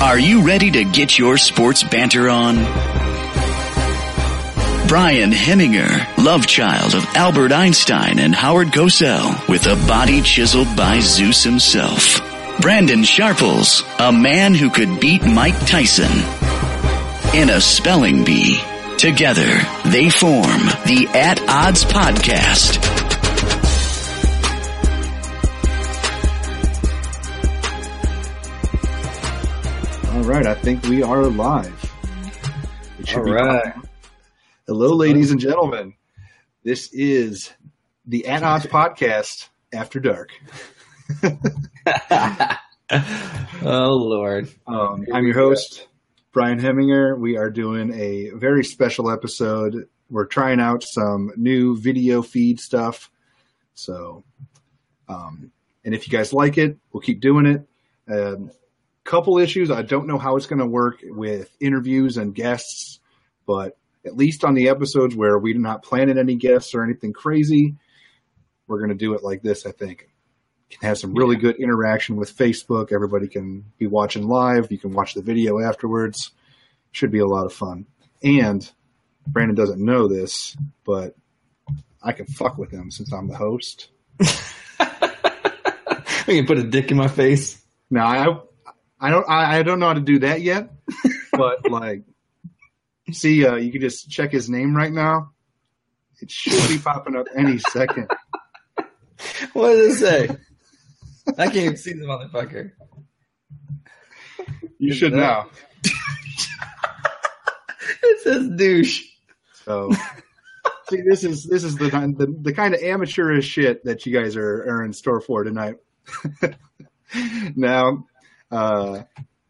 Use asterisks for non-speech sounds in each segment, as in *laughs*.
Are you ready to get your sports banter on? Brian Heminger, love child of Albert Einstein and Howard Cosell, with a body chiseled by Zeus himself. Brandon Sharples, a man who could beat Mike Tyson. In a spelling bee. Together, they form the At Odds Podcast. All right, I think we are live. It should All be right. fine. Hello, ladies and gentlemen. This is the At Odds *laughs* Podcast After Dark. *laughs* oh Lord. Um, I'm your host, Brian Heminger. We are doing a very special episode. We're trying out some new video feed stuff. So, um, and if you guys like it, we'll keep doing it. Um, couple issues. I don't know how it's going to work with interviews and guests, but at least on the episodes where we're not planning any guests or anything crazy, we're going to do it like this, I think. Can have some really good interaction with Facebook. Everybody can be watching live. You can watch the video afterwards. Should be a lot of fun. And Brandon doesn't know this, but I can fuck with him since I'm the host. *laughs* I can put a dick in my face. Now I don't I, I don't know how to do that yet, *laughs* but like see uh you can just check his name right now. It should be popping up any second. What does it say? *laughs* I can't even see the motherfucker. You should know. *laughs* It says douche. So see this is this is the the, the kind of amateurish shit that you guys are, are in store for tonight. now uh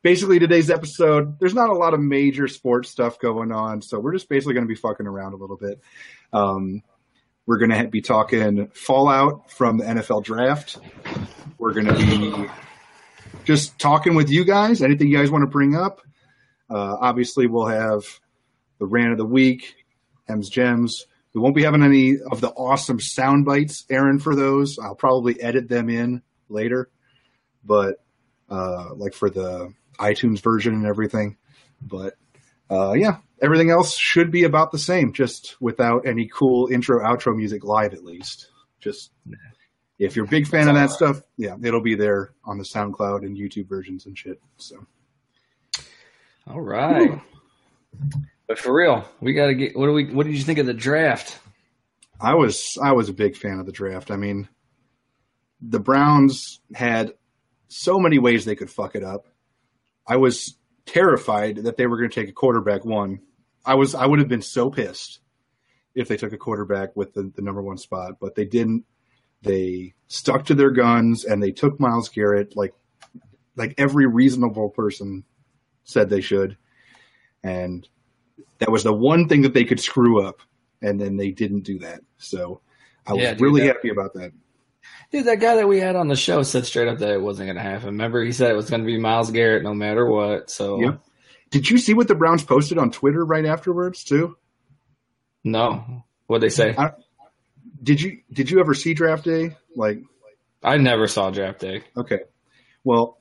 basically today's episode there's not a lot of major sports stuff going on so we're just basically going to be fucking around a little bit. Um we're going to be talking fallout from the nfl draft. We're going to be just talking with you guys. Anything you guys want to bring up? Uh obviously we'll have the rant of the week Hemm's Gems. We won't be having any of the awesome sound bites aaron for those. I'll probably edit them in later. But uh, like for the iTunes version and everything. But uh, yeah, everything else should be about the same, just without any cool intro outro music live at least. Just if you're a big fan of that stuff, yeah, it'll be there on the SoundCloud and YouTube versions and shit. So All right. But for real, we gotta get what do we what did you think of the draft? I was I was a big fan of the draft. I mean, the Browns had so many ways they could fuck it up. I was terrified that they were going to take a quarterback one. I was I would have been so pissed if they took a quarterback with the, the number one spot, but they didn't. They stuck to their guns and they took Myles Garrett like like every reasonable person said they should. And that was the one thing that they could screw up and then they didn't do that. So I was Yeah, dude, really that- happy about that. Dude, that guy that we had on the show said straight up that it wasn't gonna happen. Remember, he said it was gonna be Myles Garrett no matter what. So Yep. Did you see what the Browns posted on Twitter right afterwards too? no. What'd they say? I- Did you did you ever see draft day? Like I never saw draft day. okay. Well,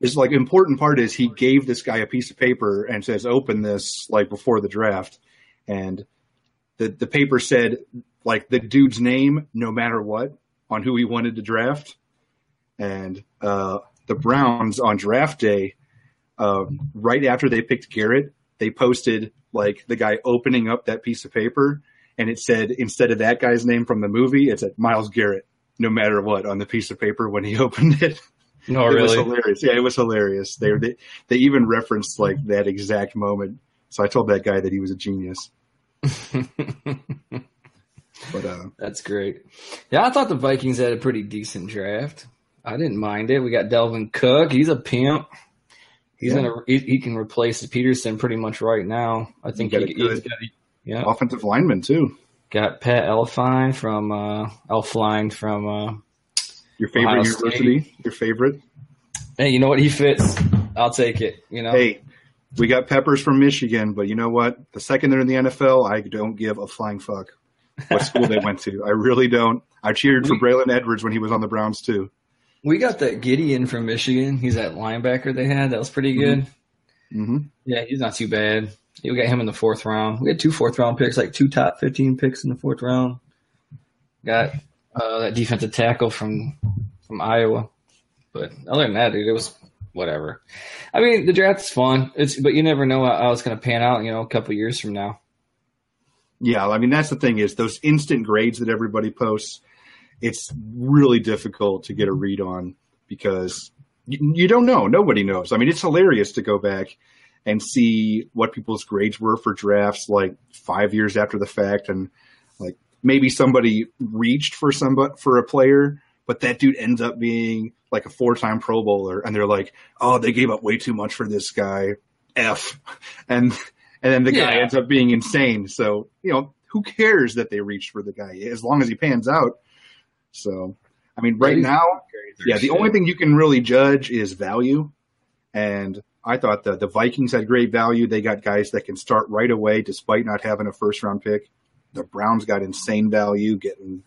it's like important part is he gave this guy a piece of paper and says open this like before the draft and the the paper said like the dude's name no matter what on who he wanted to draft and uh the Browns on draft day um, right after they picked Garrett they posted like the guy opening up that piece of paper and it said instead of that guy's name from the movie it said Myles Garrett no matter what on the piece of paper when he *laughs* opened it No, it was really. hilarious. Yeah, it was hilarious. They, they they even referenced like that exact moment. So I told that guy that he was a genius. *laughs* But uh, That's great. Yeah, I thought the Vikings had a pretty decent draft. I didn't mind it. We got Dalvin Cook. He's a pimp. He's Yeah. gonna he, he can replace Peterson pretty much right now. I think he, he's got yeah offensive lineman too. got Pat Elfine from uh, Elflein from. Uh, Your favorite Ohio university? Your favorite? hey, you know what? He fits. I'll take it. You know. Hey, we got Peppers from Michigan, but you know what? The second they're in the NFL, I don't give a flying fuck what school they went to. I really don't. I cheered for Braylon Edwards when he was on the Browns too. We got that Gedeon from Michigan. He's that linebacker they had. That was pretty good. hmm Yeah, he's not too bad. We got him in the fourth round. We had two fourth round picks, like two top fifteen picks in the fourth round. Got uh, that defensive tackle from from Iowa. But other than that, dude, it was whatever. I mean, the draft's fun. It's but you never know how it's going to pan out. You know, a couple years from now. Yeah, I mean that's the thing is those instant grades that everybody posts. It's really difficult to get a read on because you, you don't know. Nobody knows. I mean, it's hilarious to go back and see what people's grades were for drafts like five years after the fact, and like maybe somebody reached for somebody for a player, but that dude ends up being like a four-time Pro Bowler, and they're like, "Oh, they gave up way too much for this guy." F, *laughs* and and then the guy ends up being insane. So you know, who cares that they reached for the guy as long as he pans out. So, I mean, right He's- now, yeah, the only thing you can really judge is value. And I thought the the Vikings had great value. They got guys that can start right away despite not having a first round pick. The Browns got insane value getting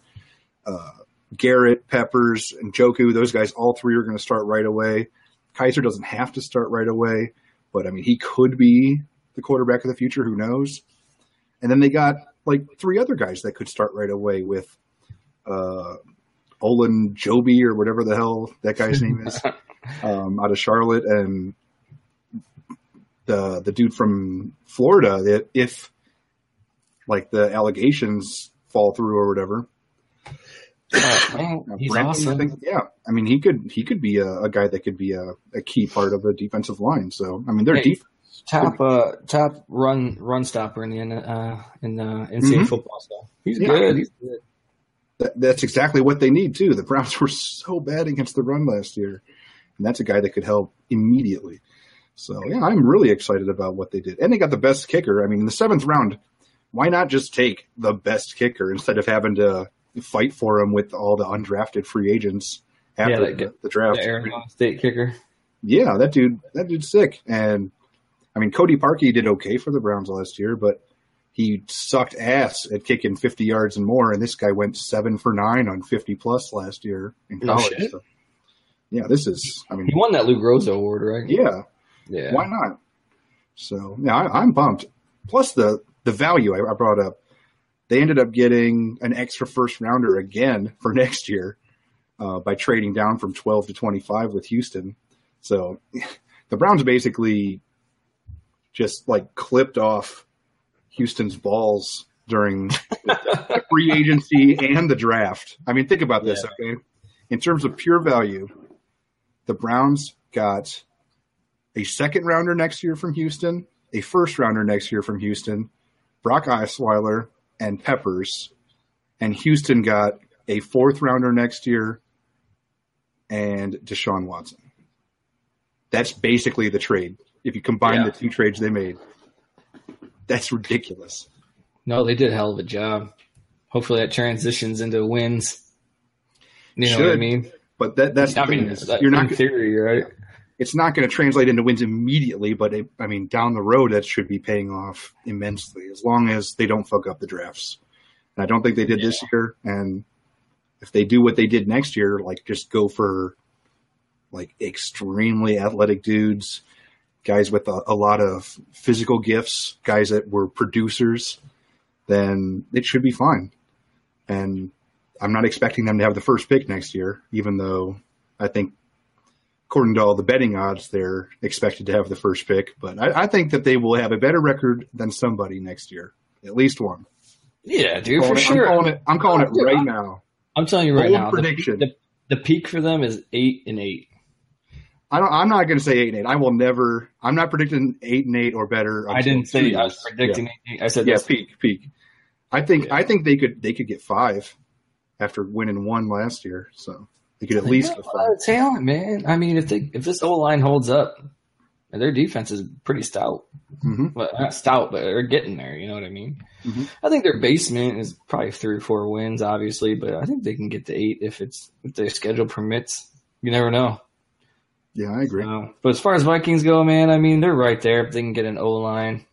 uh, Garrett, Peppers, and Njoku. Those guys, all three are going to start right away. Kizer doesn't have to start right away, but I mean, he could be the quarterback of the future. Who knows? And then they got like three other guys that could start right away with uh, Olin Joby or whatever the hell that guy's name is *laughs* um, out of Charlotte, and the the dude from Florida. That if like the allegations fall through or whatever, Oh, man, uh, he's I awesome. think- yeah, I mean he could he could be a, a guy that could be a, a key part of a defensive line. So I mean their Hey, defense. Top uh top run run stopper in the uh in the NCAA Mhm. football. So he's Yeah. good. He's good. That, that's exactly what they need too. The Browns *laughs* were so bad against the run last year, and that's a guy that could help immediately. So yeah, I'm really excited about what they did, and they got the best kicker. I mean, in the seventh round, why not just take the best kicker instead of having to fight for him with all the undrafted free agents after Yeah, the, the draft? The Arizona State kicker. Yeah, that dude, that dude's sick. And I mean, Cody Parkey did okay for the Browns last year, but he sucked ass at kicking 50 yards and more. And this guy went seven for nine on 50 plus last year in college. shit. So, yeah, this is, I mean, He won that Lou Groza award, right? yeah, Yeah. why not? So yeah, I, I'm pumped. Plus the the value I, I brought up, they ended up getting an extra first rounder again for *laughs* next year uh, by trading down from 12 to 25 with Houston. So *laughs* the Browns basically just like clipped off Houston's balls during the *laughs* free agency and the draft. I mean, think about this, okay? In terms of pure value, the Browns got a second rounder next year from Houston, a first rounder next year from Houston, Brock Osweiler, and Peppers. And Houston got a fourth rounder next year and Deshaun Watson. That's basically the trade. If you combine Yeah. the two trades they made, that's ridiculous. No, they did a hell of a job. Hopefully that transitions into wins. You know what I Should. mean? But that that's I mean, is, that- you're in not theory, right? it's not going to translate into wins immediately, but it, I mean, down the road, that should be paying off immensely as long as they don't fuck up the drafts. And I don't think they did this year. And if they do what they did next year, like just go for like extremely athletic dudes, guys with a, a lot of physical gifts, guys that were producers, then it should be fine. And I'm not expecting them to have the first pick next year, even though I think according to all the betting odds, they're expected to have the first pick. But I, I think that they will have a better record than somebody next year, at least one. Yeah, dude, for I'm sure. calling it. I'm calling it right I'm- now. I'm telling you right Bold now, the, prediction. the, the peak for them is eight and eight. I don't, I'm not going to say eight and eight. I will never. I'm not predicting eight and eight or better. I didn't say two I was years. predicting eight. I said Yeah, yeah peak, peak. I think. Yeah. I think they could. They could get five after winning one last year. So they could at least They get a lot five. of talent, man. I mean, if they if this O line holds up, and their defense is pretty stout. hmm Well, not stout, but they're getting there. You know what I mean? Mhm. I think their basement is probably three or four wins, obviously, but I think they can get to eight if it's if their schedule permits. You never know. Yeah, I agree. So, but as far as Vikings go, man, I mean they're right there. If they can get an O line,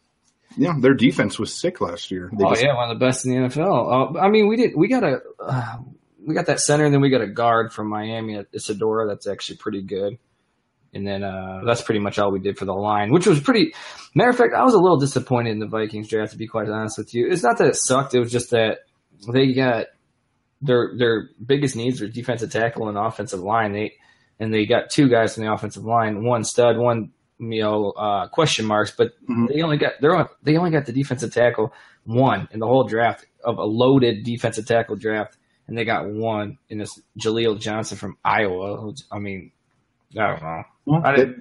Yeah, their defense was sick last year. They oh just- yeah, one of the best in the NFL. Uh, I mean, we did we got a uh, we got that center, and then we got a guard from Miami, Isidora. That's actually pretty good. And then uh, that's pretty much all we did for the line, which was pretty. Matter of fact, I was a little disappointed in the Vikings draft. To be quite honest with you, it's not that it sucked. It was just that they got their their biggest needs were defensive tackle and offensive line. They and they got two guys in the offensive line, one stud, one you know uh, question marks, but Mhm. they only got they're on, they only got the defensive tackle one in the whole draft of a loaded defensive tackle draft, and they got one in this Jaleel Johnson from Iowa. I mean, I don't know. I They,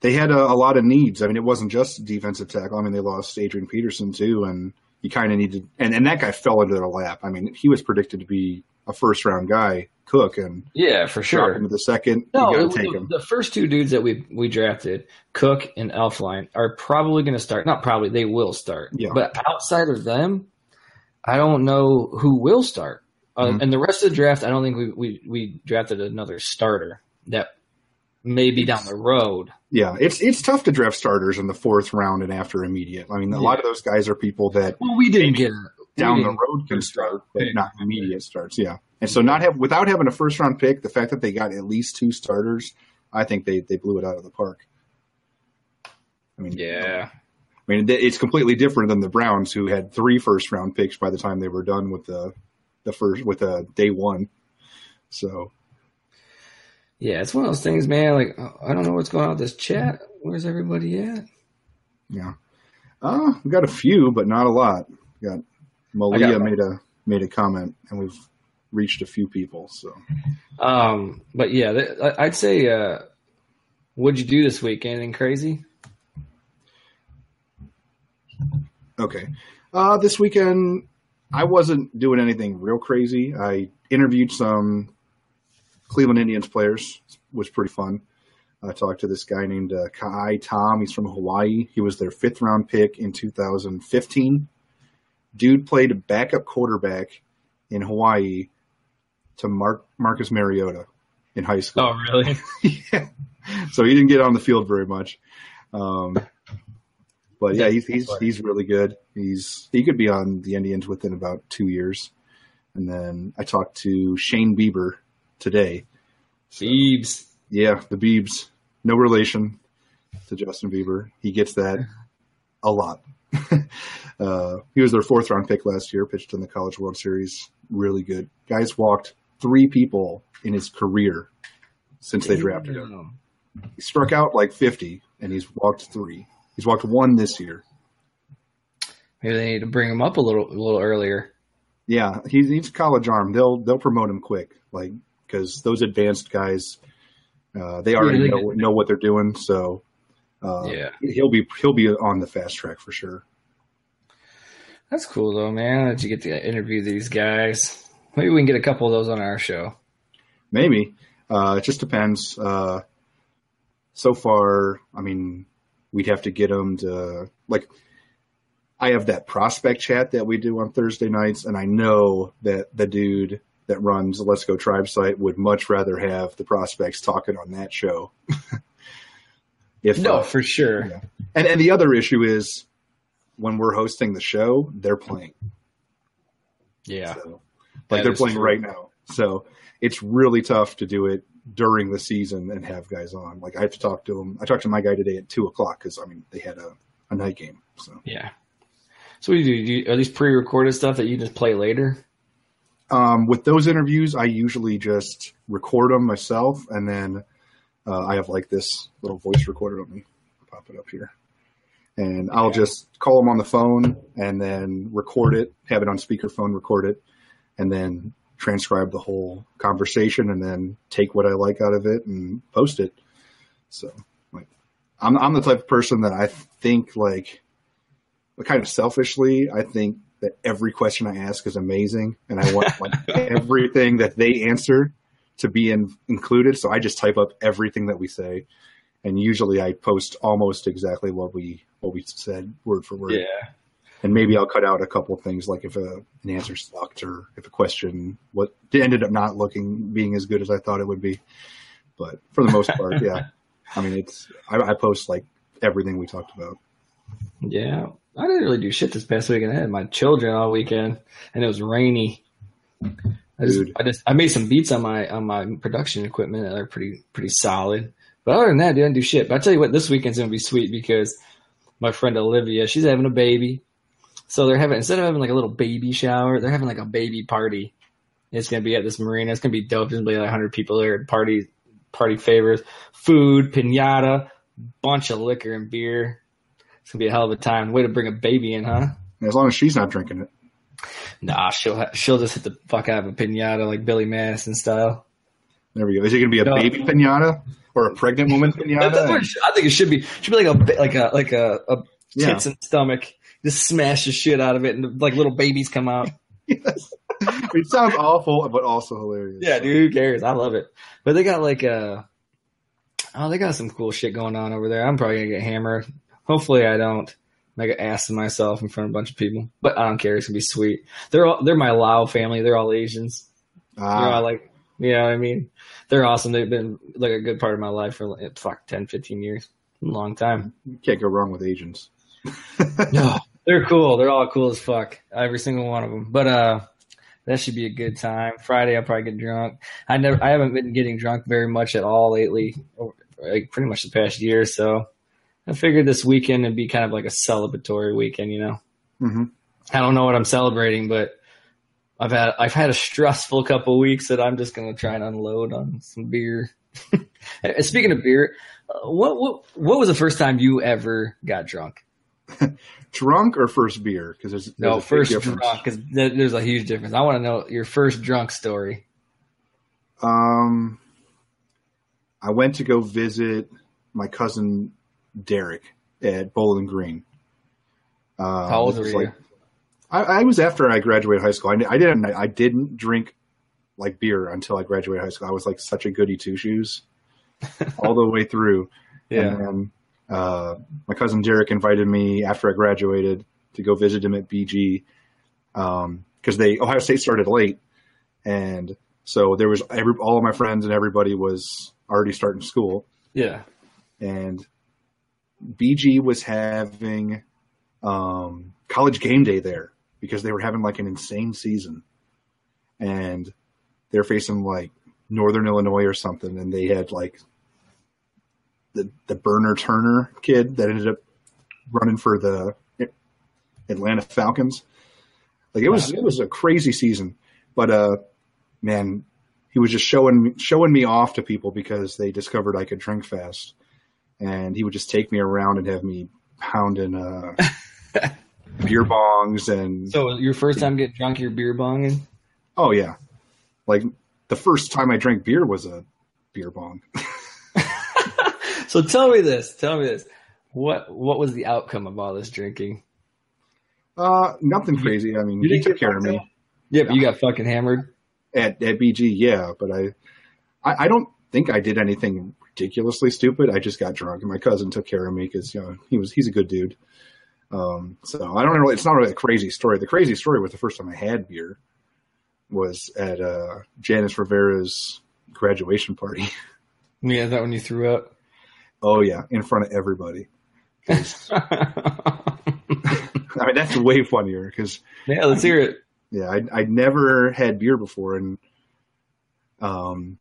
they had a, a lot of needs. I mean, it wasn't just defensive tackle. I mean, they lost Adrian Peterson too, and you kind of needed. And, and that guy fell into their lap. I mean, he was predicted to be a first round guy, Cook, and yeah, for sure. him to the second. No, you got it- to take the, him. the first two dudes that we we drafted, Cook and Elflein, are probably going to start. Not probably, they will start. Yeah. But outside of them, I don't know who will start. Uh, Mhm. And the rest of the draft, I don't think we, we we drafted another starter that may be down the road. Yeah, it's it's tough to draft starters in the fourth round and after immediate. I mean, a lot of those guys are people that Well, we didn't get down the road can start, but not immediate starts. Yeah, and so not have without having a first round pick, the fact that they got at least two starters, I think they they blew it out of the park. I mean, Yeah. I mean, it's completely different than the Browns, who had three first round picks by the time they were done with the the first with the day one. So Yeah, it's one of those things, man. Like I don't know what's going on with this chat. Where's everybody at? yeah, uh, we got a few, but not a lot. We got Malia made a made a comment, and we've reached a few people. So Um, but yeah, th- I'd say, uh, what'd you do this week? Anything crazy? okay, uh, this weekend I wasn't doing anything real crazy. I interviewed some Cleveland Indians players, was pretty fun. I talked to this guy named uh, Kai Tom. He's from Hawaii. He was their fifth round pick in 2015. Dude played backup quarterback in Hawaii to Mark Marcus Mariota in high school. Oh, really? *laughs* yeah. So he didn't get on the field very much. Um, but yeah, he's he's he's really good. He's he could be on the Indians within about two years. And then I talked to Shane Bieber today. Beebs. Yeah, the Biebs, no relation to Justin Bieber. He gets that a lot. *laughs* uh, he was their fourth round pick last year, pitched in the College World Series. Really good. Guys walked three people in his career since they drafted him. He struck out like 50, and he's walked three. He's walked one this year. Maybe they need to bring him up a little, a little earlier. Yeah, he's he's college arm. They'll they'll promote him quick, like because those advanced guys, uh, they already know know what they're doing. So uh, Yeah. he'll be he'll be on the fast track for sure. That's cool though, man. That you get to interview these guys. Maybe we can get a couple of those on our show. Maybe uh, it just depends. Uh, so far, I mean, we'd have to get them to like. I have that prospect chat that we do on Thursday nights, and I know that the dude that runs the Let's Go Tribe site would much rather have the prospects talking on that show. *laughs* if No, uh, for sure. Yeah. and and the other issue is when we're hosting the show, they're playing. Yeah. So, like they're playing true. right now. So it's really tough to do it during the season and have guys on. Like I have to talk to them. I talked to my guy today at two o'clock because I mean they had a, a night game. So Yeah. So what do you do? do you, are these pre-recorded stuff that you just play later? um, with those interviews, I usually just record them myself, and then uh, I have like this little voice recorder. Let me pop it up here, and I'll just call them on the phone and then record it, have it on speakerphone, record it, and then transcribe the whole conversation, and then take what I like out of it and post it. So, like, I'm I'm the type of person that I think like, kind of selfishly, I think that every question I ask is amazing, and I want like *laughs* everything that they answer to be in, included. So I just type up everything that we say, and usually I post almost exactly what we what we said word for word. Yeah. And maybe I'll cut out a couple things, like if a, an answer sucked or if a question what ended up not looking being as good as I thought it would be. But for the most part, yeah. *laughs* I mean, it's I, I post like everything we talked about. Yeah. I didn't really do shit this past weekend. I had my children all weekend, and it was rainy. I just, Dude. I just, I made some beats on my on my production equipment that are pretty pretty solid. But other than that, dude, I didn't do shit. But I tell you what, this weekend's gonna be sweet because my friend Olivia, she's having a baby, so they're having instead of having like a little baby shower, they're having like a baby party. It's gonna be at this marina. It's gonna be dope. There's gonna be like 100 people there. Party, party favors, food, pinata, bunch of liquor and beer. It's gonna be a hell of a time. Way to bring a baby in, huh? As long as she's not drinking it. Nah, she'll ha- she'll just hit the fuck out of a pinata like Billy Madison style. There we go. Is it going to be a No. baby pinata or a pregnant woman *laughs* pinata? I think it should be should be like a like a like a, a Yeah. tits and stomach. Just smash the shit out of it, and like little babies come out. *laughs* yes. it sounds awful, but also hilarious. Yeah, dude, who cares? I love it. But they got like uh oh, they got some cool shit going on over there. I'm probably gonna get hammered. Hopefully, I don't make an ass of myself in front of a bunch of people. But I don't care. It's gonna be sweet. They're all they're my Lao family. They're all Asians. You know, I Ah, like you know I mean. They're awesome. They've been like a good part of my life for like, fuck 10, 15 years. Long time. you can't go wrong with Asians. *laughs* No, they're cool. They're all cool as fuck. Every single one of them. But uh, that should be a good time. Friday, I'll probably get drunk. I never, I haven't been getting drunk very much at all lately, like pretty much the past year. So I figured this weekend would be kind of like a celebratory weekend. You know, hmm I don't know what I'm celebrating, but I've had I've had a stressful couple weeks that I'm just gonna try and unload on some beer. *laughs* Speaking of beer, uh, what what what was the first time you ever got drunk? *laughs* Drunk or first beer? Because there's, there's a No, first drunk because there's a huge difference. I want to know your first drunk story. Um, I went to go visit my cousin Derek at Bowling Green. Um, How old were was you? like- I, I was after I graduated high school. I, I didn't. I didn't drink like beer until I graduated high school. I was like such a goody two shoes *laughs* all the way through. And then uh, my cousin Derek invited me after I graduated to go visit him at BG because they Ohio State started late, and so there was every all of my friends and everybody was already starting school, yeah. and BG was having um, college game day there because they were having like an insane season, and they're facing like Northern Illinois or something, and they had like the the Burner Turner kid that ended up running for the Atlanta Falcons. Like it was it was a crazy season, but uh, man, he was just showing showing me off to people because they discovered I could drink fast, and he would just take me around and have me pounding uh, *laughs* beer bongs and So your first time getting drunk, you're beer bonging. oh yeah, like the first time I drank beer was a beer bong. *laughs* So tell me this. Tell me this. What what was the outcome of all this drinking? Uh, nothing crazy. I mean, you he took care of me Yeah, but you got fucking hammered. at at BG. Yeah, but I, I, I don't think I did anything ridiculously stupid. I just got drunk, and my cousin took care of me because you know he was he's a good dude. Um, so I don't really. It's not really a crazy story. The crazy story was the first time I had beer was at uh, Janice Rivera's graduation party. *laughs* Yeah, that when you threw up? Oh yeah, in front of everybody. *laughs* I mean, that's way funnier because yeah, let's hear it. yeah, I I'd never had beer before, and um,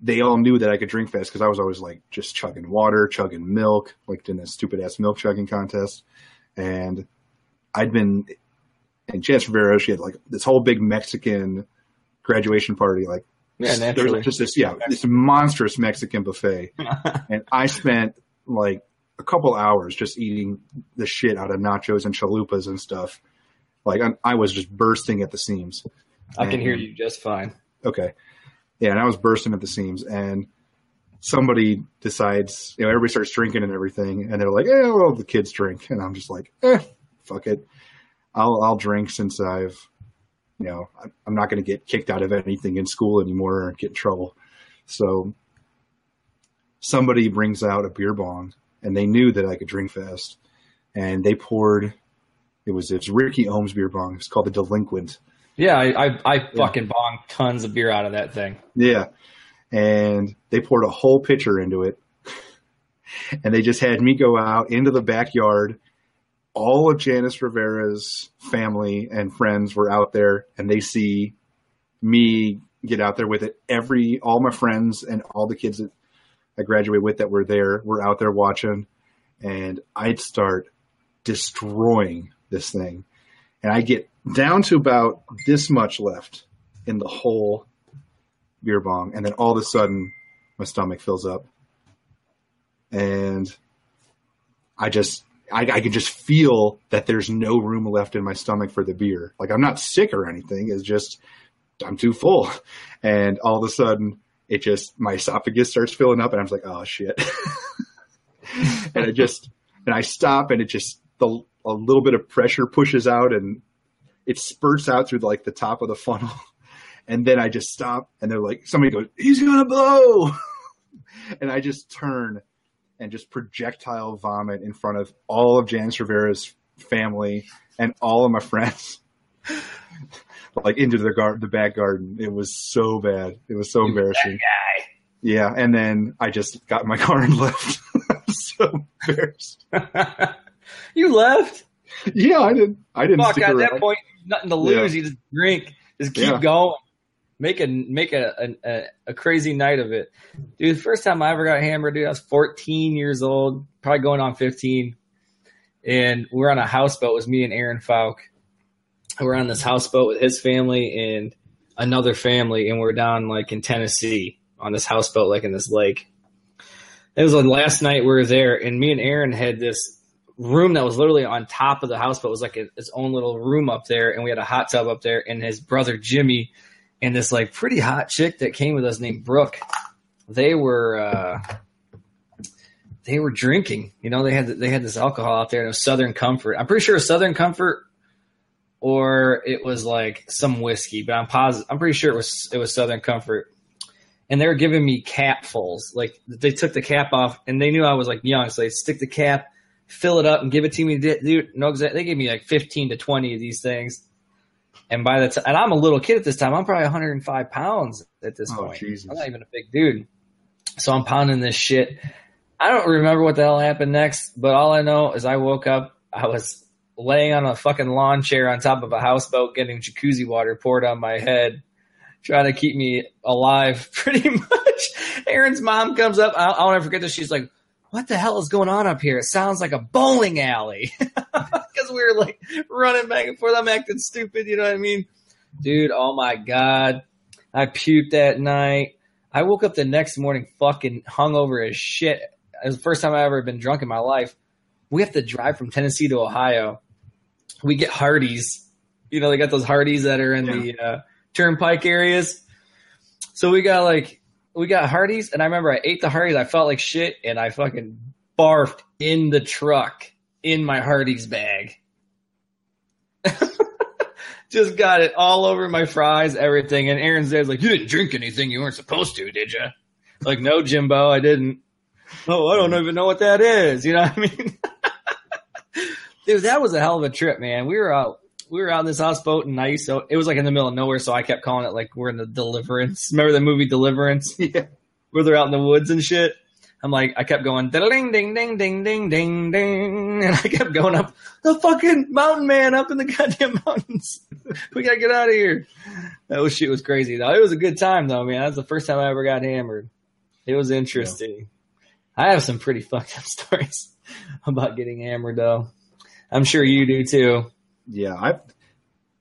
they all knew that I could drink fast because I was always like just chugging water, chugging milk, like in a stupid ass milk chugging contest, and I'd been and Janice Rivera, she had like this whole big Mexican graduation party, like Yeah, there was just this yeah this monstrous Mexican buffet, *laughs* and I spent like a couple hours just eating the shit out of nachos and chalupas and stuff. Like I, I was just bursting at the seams. I can hear you just fine. Okay, yeah, and I was bursting at the seams, and somebody decides, you know, everybody starts drinking and everything, and they're like, "Eh, well, the kids drink," and I'm just like, "Eh, fuck it, I'll I'll drink since I've." You know, I'm not going to get kicked out of anything in school anymore or get in trouble. So somebody brings out a beer bong and they knew that I could drink fast and they poured, it was, it's Ricky Ohms beer bong. It's called the Delinquent. Yeah, I I, I fucking bonged tons of beer out of that thing. Yeah. And they poured a whole pitcher into it. *laughs* And they just had me go out into the backyard. All of Janice Rivera's family and friends were out there and they see me get out there with it. Every all my friends and all the kids that I graduated with that were there were out there watching, and I'd start destroying this thing, and I get down to about this much left in the whole beer bong, and then all of a sudden my stomach fills up, and I just I, I can just feel that there's no room left in my stomach for the beer. Like I'm not sick or anything. It's just I'm too full, and all of a sudden it just my esophagus starts filling up, and I'm like, oh shit, *laughs* and I just and I stop, and it just the a little bit of pressure pushes out, and it spurts out through like the top of the funnel, *laughs* and then I just stop, and they're like, somebody goes, he's gonna blow, *laughs* and I just turn and just projectile vomit in front of all of Janice Rivera's family and all of my friends. *laughs* like into the gar- the back garden. It was so bad. It was so You embarrassing. Yeah, and then I just got in my car and left. So embarrassed. you left. Yeah, I didn't. I didn't Fuck, at around. that point, nothing to lose. You just drink, just keep Yeah. going, make a make a, a a crazy night of it, dude. The first time I ever got hammered, dude, I was 14 years old, probably going on 15, and we are on a houseboat. It was me and Aaron Falk. We're on this houseboat with his family and another family, and we're down like in Tennessee on this houseboat, like in this lake. It was the last night we were there, and me and Aaron had this room that was literally on top of the houseboat. It was like its own little room up there, and we had a hot tub up there. And his brother Jimmy and this like pretty hot chick that came with us named Brooke, they were uh, they were drinking. You know, they had they had this alcohol out there, and it was Southern Comfort. I'm pretty sure it was Southern Comfort, or it was like some whiskey, but I'm positive. I'm pretty sure it was it was Southern Comfort. And they were giving me capfuls. Like they took the cap off, and they knew I was like young, so they stick the cap fill it up and give it to me. Dude, no, they gave me like 15 to 20 of these things. And by the time, and I'm a little kid at this time, I'm probably 105 pounds at this Oh, point. Jesus. I'm not even a big dude. So I'm pounding this shit. I don't remember what the hell happened next, but all I know is I woke up, I was laying on a fucking lawn chair on top of a houseboat getting jacuzzi water poured on my head, trying to keep me alive *laughs* pretty much. Aaron's mom comes up. I'll, I'll never forget this. She's like, what the hell is going on up here? It sounds like a bowling alley. *laughs* Because we were like running back and forth. I'm acting stupid. You know what I mean? Dude, oh my God. I puked that night. I woke up the next morning fucking hungover as shit. It was the first time I ever been drunk in my life. We have to drive from Tennessee to Ohio. We get Hardee's. You know, they got those Hardee's that are in the uh, turnpike areas. So we got like we got Hardee's, and I remember I ate the Hardee's. I felt like shit, and I fucking barfed in the truck in my Hardee's bag. *laughs* Just got it all over my fries, everything. And Aaron's there's like, "You didn't drink anything you weren't supposed to, did you?" Like, no, Jimbo, I didn't. Oh, I don't even know what that is. You know what I mean? *laughs* Dude, that was a hell of a trip, man. We were out we were out in this houseboat and I used to, it was like in the middle of nowhere, so I kept calling it like we're in the Deliverance. Remember the movie Deliverance? *laughs* Yeah. Where they're out in the woods and shit. I'm like, I kept going ding ding ding ding ding ding ding, *laughs* and I kept going up the fucking mountain man up in the goddamn mountains. *laughs* we gotta get out of here. That was shit was crazy though. It was a good time though, man. That's the first time I ever got hammered. It was interesting. I have some pretty fucked up stories about getting hammered though. I'm sure you do too. Yeah, I've,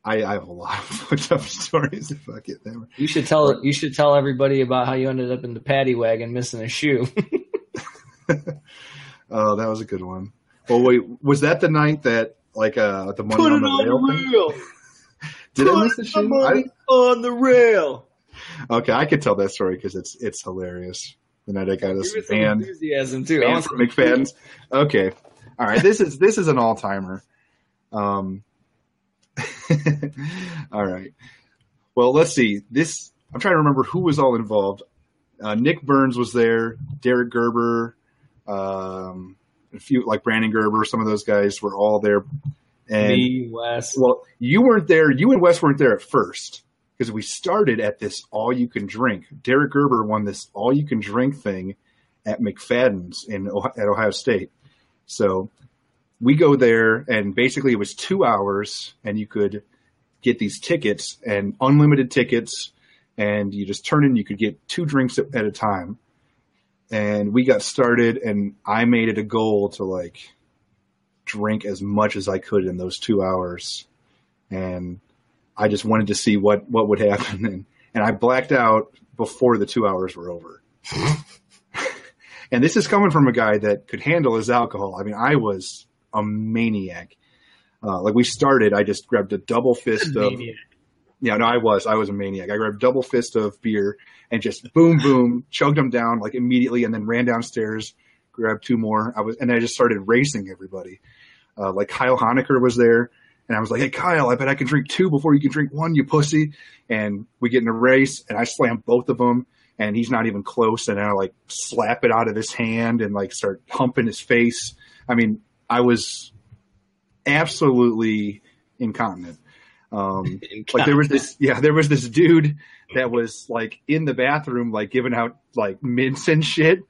I I have a lot of *laughs* fucked up stories if I get them. You should tell you should tell everybody about how you ended up in the paddy wagon missing a shoe. *laughs* *laughs* Oh, that was a good one. Well, wait, was that the night that like uh the money on the rail? thing? rail. Did I miss the shoe? I, on the rail. okay, I could tell that story because it's it's hilarious. The night I got us Give it enthusiasm too. I banned from McFadden's. Okay, all right. This is this is an all timer. Um. *laughs* all right. Well, let's see. This I'm trying to remember who was all involved. Uh, Nick Burns was there. Derek Gerber, um, a few like Brandon Gerber. Some of those guys were all there. And Me, Wes. well, you weren't there. You and Wes weren't there at first because we started at this all you can drink. Derek Gerber won this all you can drink thing at McFadden's in Ohio, at Ohio State. So we go there, and basically it was two hours, and you could get these tickets and unlimited tickets, and you just turn in. You could get two drinks at, a time, and we got started, and I made it a goal to like drink as much as I could in those two hours, and I just wanted to see what what would happen, *laughs* and, and I blacked out before the two hours were over. *laughs* and this is coming from a guy that could handle his alcohol. I mean, I was a maniac. Uh, like we started, I just grabbed a double fist of. Maniac. Yeah, no, I was. I was a maniac. I grabbed a double fist of beer and just boom, boom, chugged them down like immediately, and then ran downstairs, grabbed two more. I was, and I just started racing everybody. Uh, like Kyle Honecker was there, and I was like, "Hey, Kyle, I bet I can drink two before you can drink one, you pussy." And we get in a race, and I slam both of them, and he's not even close, and I like slap it out of his hand and like start humping his face. I mean, I was absolutely incontinent. Um, *laughs* like there was this, yeah, there was this dude that was like in the bathroom, like giving out like mints and shit.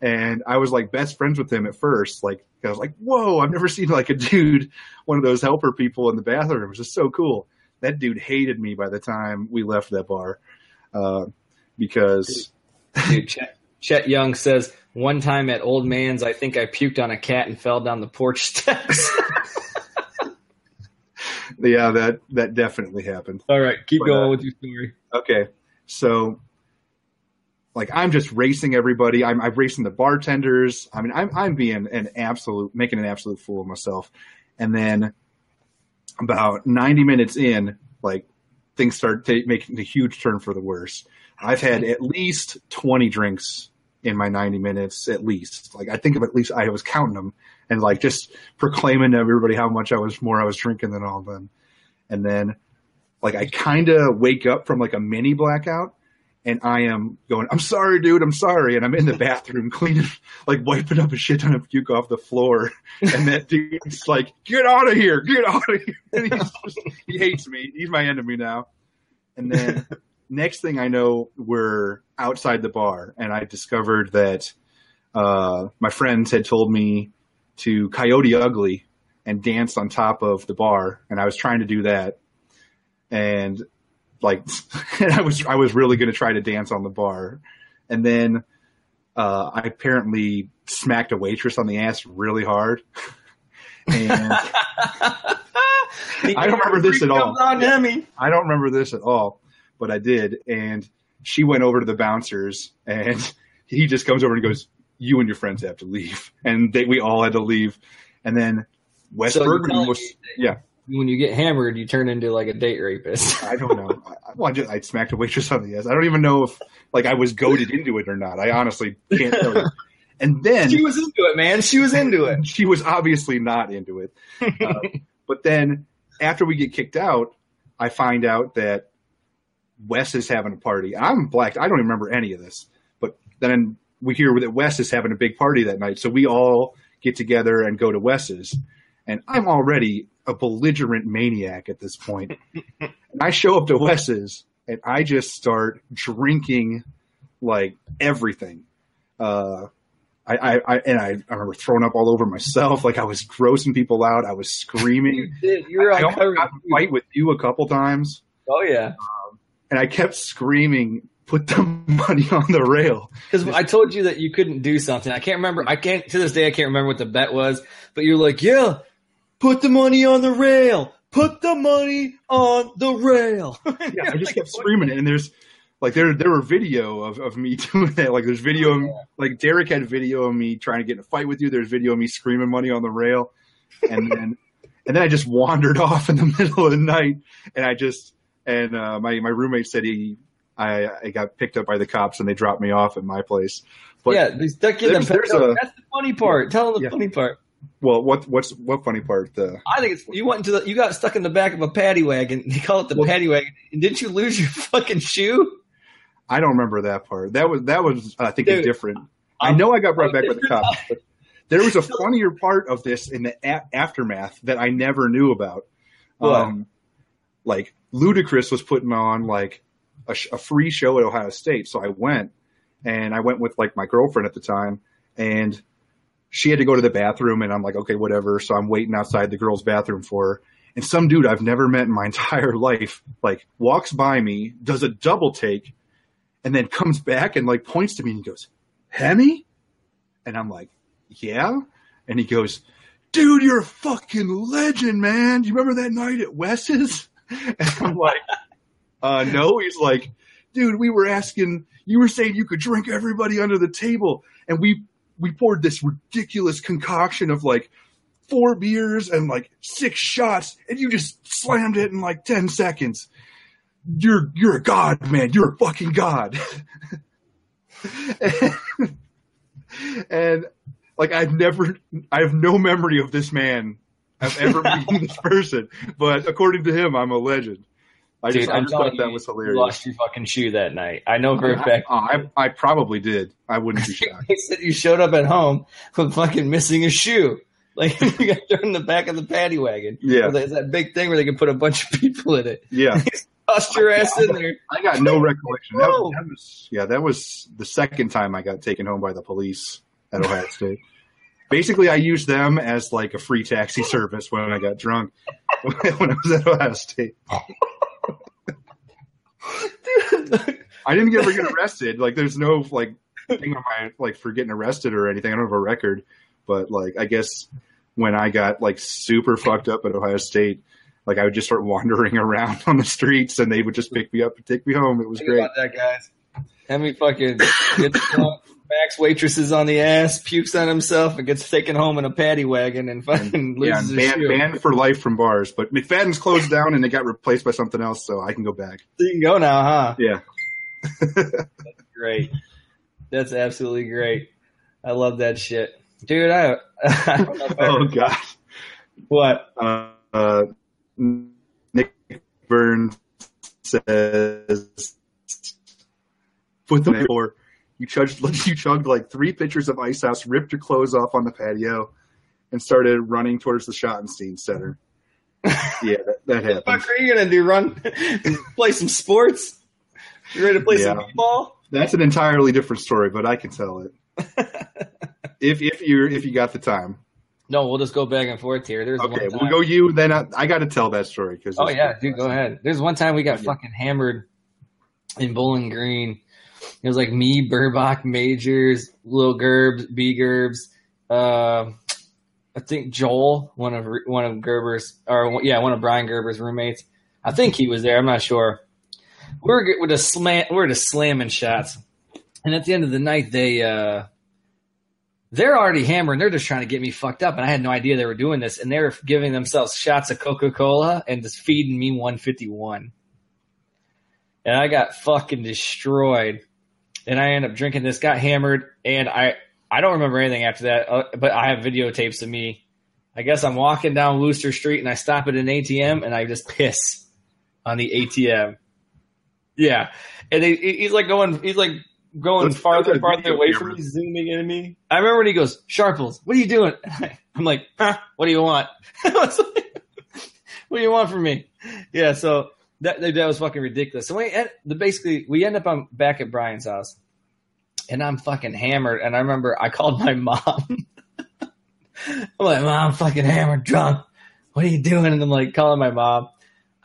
And I was like best friends with him at first. Like I was like, whoa, I've never seen like a dude, one of those helper people in the bathroom. It was just so cool. That dude hated me by the time we left that bar, uh, because Dude, Chet, Chet Young says, one time at Old Man's, I think I puked on a cat and fell down the porch *laughs* steps. yeah, that that definitely happened. All right, keep But, going uh, with your story. Okay, so like I'm just racing everybody. I'm, I'm racing the bartenders. I mean, I'm I'm being an absolute, making an absolute fool of myself. And then about 90 minutes in, like things start ta making a huge turn for the worse. I've had at least 20 drinks in my 90 minutes, at least. Like I think of at least I was counting them and like just proclaiming to everybody how much I was more I was drinking than all of them. And then like I kind of wake up from like a mini blackout and I am going, I'm sorry, dude, I'm sorry. And I'm in the *laughs* bathroom cleaning, like wiping up a shit ton of puke off the floor. And that dude's like, get out of here, get out of here. *laughs* And he's just, he hates me. He's my enemy now. And then *laughs* next thing I know, we're outside the bar and I discovered that, uh, my friends had told me to Coyote Ugly and dance on top of the bar. And I was trying to do that. And like *laughs* and I was I was really going to try to dance on the bar, and then uh, I apparently smacked a waitress on the ass really hard, *laughs* and *laughs* I don't remember this at all. I don't remember this at all, but I did, and she went over to the bouncers, and *laughs* he just comes over and goes, "You and your friends have to leave," and they, we all had to leave, and then Wes So Bergman telling was yeah. When you get hammered, you turn into like a date rapist. *laughs* I don't know. I, well, I, just, I smacked a waitress on the ass. I don't even know if like I was goaded into it or not. I honestly can't tell you. *laughs* And then she was into it, man. She was into it. she was obviously not into it. Uh, but then after we get kicked out, I find out that Wes is having a party. I'm blacked. I don't even remember any of this. But then we hear that Wes is having a big party that night. So we all get together and go to Wes's. And I'm already a belligerent maniac at this point. *laughs* and I show up to Wes's and I just start drinking like everything. Uh, I, I, I and I, I remember throwing up all over myself. Like I was grossing people out. I was screaming. *laughs* did. You were I on almost got fight with you a couple times, Oh yeah. And I kept screaming, "Put the *laughs* money on the rail." Because I told you that you couldn't do something. I can't remember. I can't to this day. I can't remember what the bet was. But you're like, yeah, put the money on the rail. Put the money on the rail. *laughs* Yeah, I just kept screaming it, and there's like there there were video of, of me *laughs* doing that. Like there's video, of, like Derek had video of me trying to get in a fight with you. There's video of me screaming money on the rail, and then and then I just wandered off in the middle of the night, and I just and uh, my my roommate said he. I, I got picked up by the cops and they dropped me off at my place. But yeah, they stuck you in the a- That's the funny part. Tell them the Yeah. funny part. well, what what's what funny part? The I think it's you went into the you got stuck in the back of a paddy wagon. *laughs* They call it the Well- paddy wagon. And didn't you lose your *laughs* fucking shoe? I don't remember that part. That was that was I think a Dude, different. I know I got brought back by the cops, but there was a funnier part of this in the a- aftermath that I never knew about. Um, like Ludacris was putting on like a, sh- a free show at Ohio State, so I went, and I went with like my girlfriend at the time, and she had to go to the bathroom, and I'm like, okay, whatever. So I'm waiting outside the girls' bathroom for her, and some dude I've never met in my *laughs* entire life like walks by me, does a double take, and then comes back and like points to me and he goes, "Hemi," and I'm like, "Yeah," and he goes, "Dude, you're a fucking legend, man. Do you remember that night at Wes's?" And *laughs* I'm like, "Uh, no." He's like, "Dude, we were asking." You were saying you could drink everybody under the table, and we we poured this ridiculous concoction of like four beers and like six shots, and you just slammed it in like ten seconds. You're you're a god, man. You're a fucking god. and, *laughs* and like I've never, I have no memory of this man. I've ever *laughs* meeting this person, but according to him, I'm a legend. I Dude, just, I I'm just thought that you, was You hilarious. lost your fucking shoe that night. I know for a fact. Oh, I, I probably did. I wouldn't be *laughs* shocked. he said you showed up at home with fucking missing a shoe. Like *laughs* you got thrown in the back of the paddy wagon. Yeah. There's that big thing where they can put a bunch of people in it. Yeah. Tossed your ass in there. I got no recollection. That, that was yeah, that was the second time I got taken home by the police at Ohio State. Basically, I used them as like a free taxi *laughs* service when I got drunk *laughs* when I was at Ohio State. *laughs* I didn't ever get arrested. Like, there's no like thing on my like for getting arrested or anything. I don't have a record, but like I guess when I got like super fucked up at Ohio State, like I would just start wandering around on the streets and they would just pick me up and take me home. It was Think great. about that, guys. How many fucking gets drunk, Max waitresses on the ass, pukes on himself, and gets taken home in a paddy wagon and fucking Yeah, loses and his banned, shoe. banned for life from bars. But McFadden's closed down and it got replaced by something else, so I can go back. You can go now, huh? Yeah. *laughs* Great. That's absolutely great. I love that shit, dude. I, *laughs* I don't know Oh god. what? Uh, uh, Nick Burns says, "Put the floor." You chugged, *laughs* you chugged like three pitchers of Ice House, ripped your clothes off on the patio, and started running towards the Schottenstein Center. *laughs* yeah, that, that What the happened. fuck are you gonna do? Run, *laughs* play some sports? You ready to play some Yeah. ball? That's an entirely different story, but I can tell it if if you if you got the time. No, we'll just go back and forth here. There's Okay, we'll go you. Then I, I got to tell that story because Oh yeah, dude, go ahead. There's one time we got Yeah. fucking hammered in Bowling Green. It was like me, Burbach, Majors, Lil Gerbs, B Gerbs, uh, I think Joel, one of one of Gerber's, or yeah, one of Brian Gerber's roommates. I think he was there. I'm not sure. We were we're just slam, we're just slamming shots, and at the end of the night, they uh, they're already hammering. They're just trying to get me fucked up, and I had no idea they were doing this. And they were giving themselves shots of Coca Cola and just feeding me 151. And I got fucking destroyed. And I ended up drinking this, got hammered, and I I don't remember anything after that. Uh, but I have videotapes of me. I guess I'm walking down Wooster Street and I stop at an ATM and I just piss on the ATM. Yeah, and he, he's like going, he's like going farther and farther away from me, zooming into me. I remember when he goes, "Sharples, what are you doing?" *laughs* I'm like, huh, "What do you want?" *laughs* I like, what do you want from me? Yeah, so that that was fucking ridiculous. So we end, the basically we end up on back at Brian's house, and I'm fucking hammered. And I remember I called my mom. *laughs* I'm like, "Mom, I'm fucking hammered, drunk. What are you doing?" And I'm like calling my mom.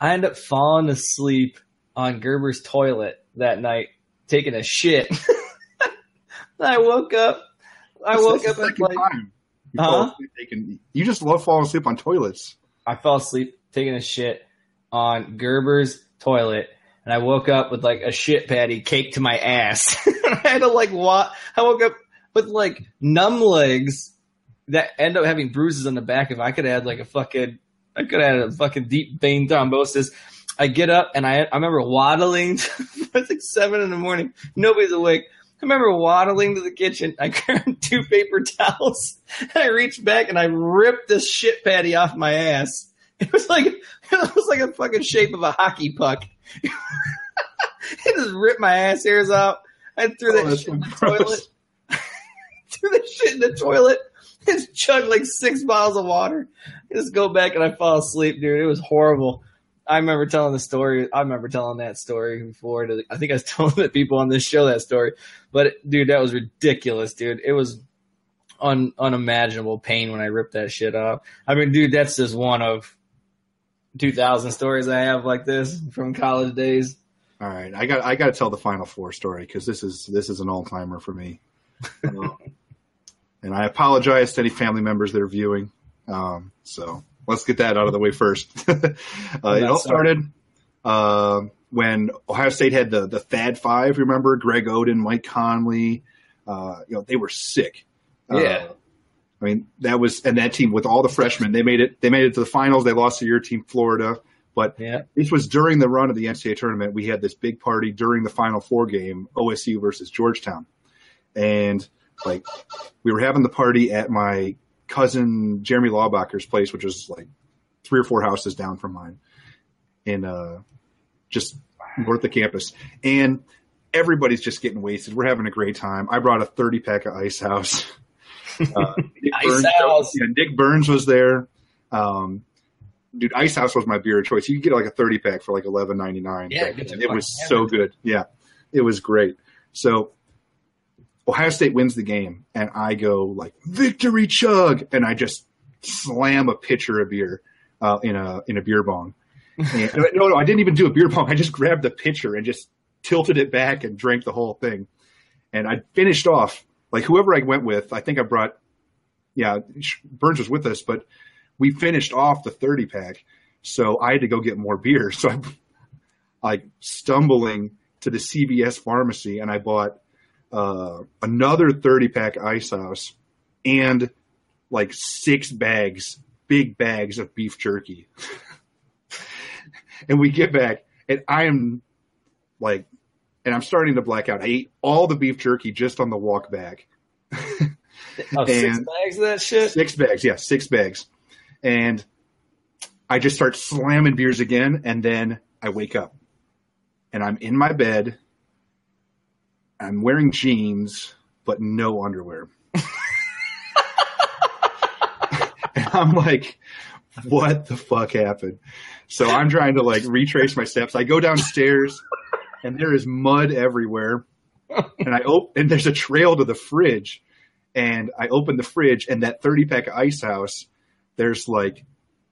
I end up falling asleep on Gerber's toilet that night, taking a shit. *laughs* I woke up. I That's woke up second like time you, Huh? taking- you just love falling asleep on toilets. I fell asleep taking a shit on Gerber's toilet, and I woke up with like a shit patty caked to my ass. *laughs* I had to like walk. I woke up with like numb legs that end up having bruises on the back. If I could had like a fucking, I could had a fucking deep vein thrombosis. I get up and I I remember waddling. *laughs* it's like seven in the morning. Nobody's awake. I remember waddling to the kitchen. I *laughs* grabbed two paper towels. And I reached back and I ripped this shit patty off my ass. It was like it was like a fucking shape of a hockey puck. *laughs* it just ripped my ass hairs out. I threw Oh, that shit in the gross. toilet. *laughs* threw that shit in the toilet. Just chugged like six bottles of water. Just go back and I fall asleep, dude. It was horrible. I remember telling the story. I remember telling that story before. To, I think I was *laughs* telling the people on this show that story. But dude, that was ridiculous, dude. It was un, unimaginable pain when I ripped that shit off. I mean, dude, that's just one of 2000 stories I have like this from college days. All right, I got I got to tell the Final Four story because this is this is an all timer for me. Um, *laughs* and I apologize to any family members that are viewing. Um, so let's get that out of the way first. *laughs* uh, it all started uh, when Ohio State had the the Thad Five. Remember Greg Oden, Mike Conley. Uh, you know they were sick. Yeah. I mean that was and that team with all the freshmen they made it they made it to the finals. They lost to your team Florida. But Yeah. this was during the run of the NCAA tournament. We had this big party during the Final Four game, OSU versus Georgetown, and like we were having the party at my cousin Jeremy Lawbacher's place, which was like three or four houses down from mine, in uh, just north of campus, and everybody's just getting wasted. We're having a great time. I brought a thirty pack of Ice House. *laughs* Uh, *laughs* Nick Ice Burns, House. yeah, Nick Burns was there. Um, dude, Ice House was my beer of choice. You could get like a thirty pack for like eleven ninety nine. Yeah, it was so good. Yeah, it was great. So Ohio State wins the game, and I go like victory chug, and I just slam a pitcher of beer uh, in a in a beer bong. And- no, no, I didn't even do a beer bong. I just grabbed the pitcher and just tilted it back and drank the whole thing. And I finished off like whoever I went with. I think I brought, yeah, Burns was with us, but we finished off the thirty pack. So I had to go get more beer. *laughs* So I'm like stumbling to the CVS pharmacy, and I bought uh, another 30 pack ice house and like six bags, big bags of beef jerky. *laughs* and we get back, and I am like, and I'm starting to black out. I ate all the beef jerky just on the walk back. *laughs* Oh, six bags of that shit? Six bags, yeah, six bags. And I just start slamming beers again, and then I wake up. And I'm in my bed. I'm wearing jeans, but no underwear. *laughs* and I'm like, what the fuck happened? So I'm trying to like retrace my steps. I go downstairs, and there is mud everywhere. *laughs* And I op- and there's a trail to the fridge and I opened the fridge and that 30 pack of ice house, there's like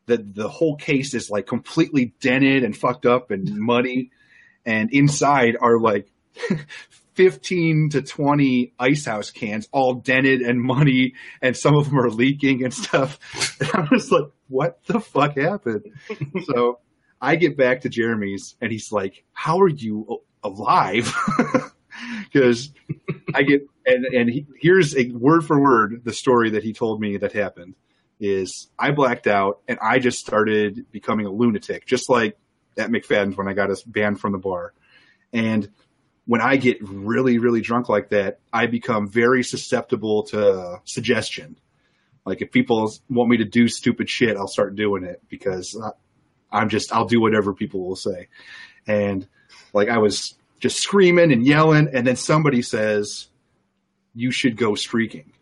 the the whole case is like completely dented and fucked up and muddy. And inside are like *laughs* 15 to 20 ice house cans, all dented and muddy, and some of them are leaking and stuff. *laughs* And I was like, what the fuck happened? so I get back to Jeremy's and he's like, how are you alive? *laughs* Because I get and and he, here's a word for word the story that he told me that happened is I blacked out and I just started becoming a lunatic, just like at McFadden's when I got us banned from the bar. And when I get really, really drunk like that, I become very susceptible to suggestion. Like if people want me to do stupid shit, I'll start doing it because I- I'm just I'll do whatever people will say. And like I was just screaming and yelling, and then somebody says, "You should go streaking,"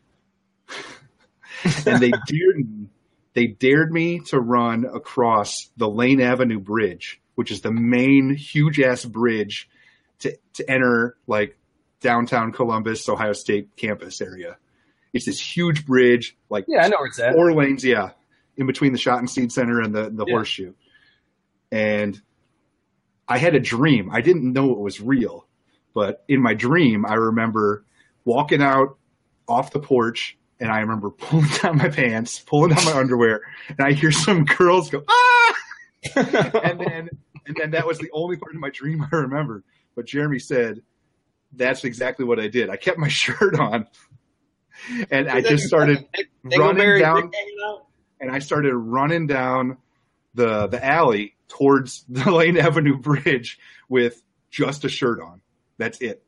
*laughs* and they dared me. They dared me to run across the Lane Avenue Bridge, which is the main huge ass bridge to to enter like downtown Columbus, Ohio State campus area. It's this huge bridge, like Yeah, I know where it's at. four lanes, yeah, in between the Schottenstein Center and the the Yeah. horseshoe. And I had a dream. I didn't know it was real, but in my dream, I remember walking out off the porch, and I remember pulling down my pants, pulling down my underwear, and I hear some girls go ah, and then and then that was the only part of my dream I remember. But Jeremy said that's exactly what I did. I kept my shirt on, and I just started running down dick hanging out? and I started running down the the alley towards *laughs* the Lane Avenue Bridge with just a shirt on. That's it.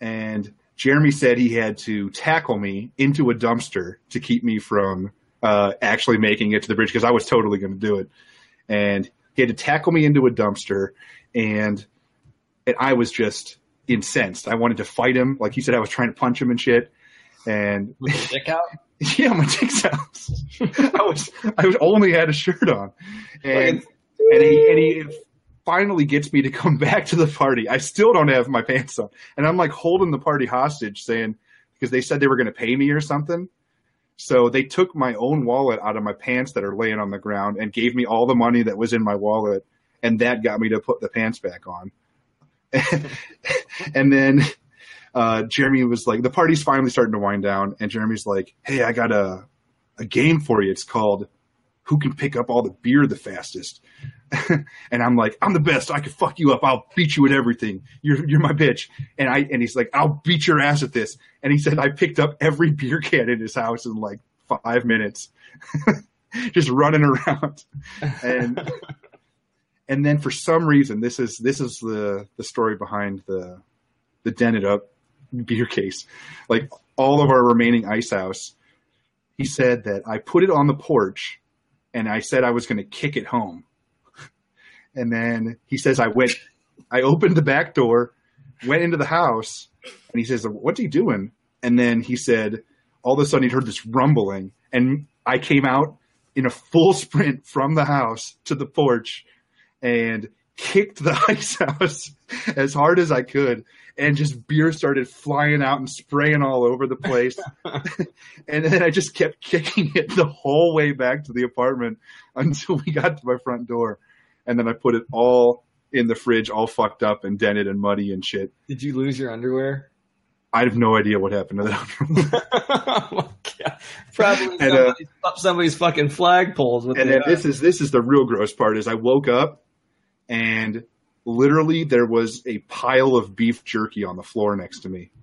And Jeremy said he had to tackle me into a dumpster to keep me from uh, actually making it to the bridge because I was totally going to do it. And he had to tackle me into a dumpster, and and I was just incensed. I wanted to fight him. Like he said, I was trying to punch him and shit. And dick out? *laughs* yeah, my dick's out. *laughs* I was I was only had a shirt on, and and he and he finally gets me to come *laughs* back to the party. I still don't have my pants on, and I'm like holding the party hostage, saying because they said they were going to pay me or something. So they took my own wallet out of my pants that are laying on the ground and gave me all the money that was in my wallet, and that got me to put the pants back on. *laughs* and then uh, Jeremy was like, the party's finally starting to wind down, and Jeremy's like, "Hey, I got a a game for you. It's called Who Can Pick Up All the Beer the Fastest." *laughs* and I'm like, "I'm the best. I can fuck you up. I'll beat you at everything. You're you're my bitch." And I and he's like, "I'll beat your ass at this." And he said, "I picked up every *laughs* beer can in his house in like five minutes, *laughs* just running around." And and then for some reason, this is this is the the story behind the the dented up beer case. Like all of our remaining ice house, he said that I put it on the porch and I said I was going to kick it home. And then he says I went, I opened the back door, went into the house, and he says, "What's he doing?" And then he said, all of a sudden he heard this rumbling, and I came out in a full sprint from the house to the porch, and kicked the *laughs* ice house as hard as I could and just beer started flying out and spraying all over the place. *laughs* and then I just kept kicking it the whole way back to the apartment until we got to my front door. And then I put it all in the fridge, all fucked up and dented and muddy and shit. Did you lose your underwear? I have no idea what happened to that *laughs* underwear. oh! Probably *laughs* And, uh, somebody's, somebody's fucking flagpoles with and the, then this is this is the real gross part is I woke up and literally there was a pile of beef jerky on the floor next to me. *laughs*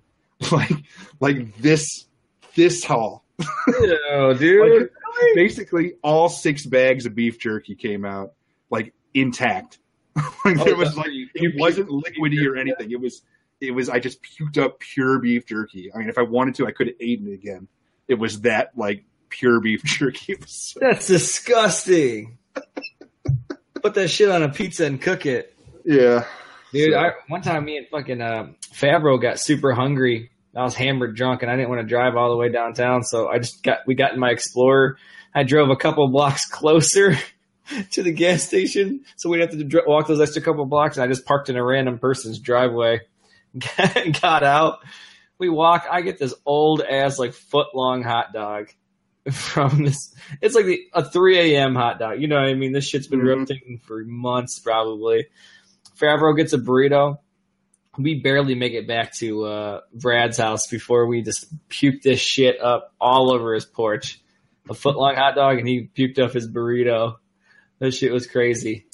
Like like this this tall. Ew, dude. Like, basically all six bags of beef jerky came out like intact. *laughs* like Oh, there was like you- it you wasn't liquidy or anything. It was it was I just puked up pure beef jerky. I mean if I wanted to I could have eaten it again. It was that like pure beef *laughs* jerky. So That's disgusting. Put that shit on a pizza and cook it. Yeah. Dude, So- I, one time me and fucking uh, Fabro got super hungry. I was hammered drunk and I didn't want to drive all the way downtown, so I just got we got in my Explorer. I drove a couple blocks *laughs* closer *laughs* to the gas station, so we'd have to walk those extra couple blocks. And I just parked in a random person's driveway, and *laughs* got out. We walk. I get this old ass like foot long hot dog *laughs* from this. It's like the, a 3 a.m. hot dog. You know what I mean? This shit's been Mhm. rotating for months probably. Favreau gets a burrito. We barely make it back to uh, Brad's house before we just puke this shit up all over his porch. A foot long hot dog, and he puked up his burrito. That shit was crazy.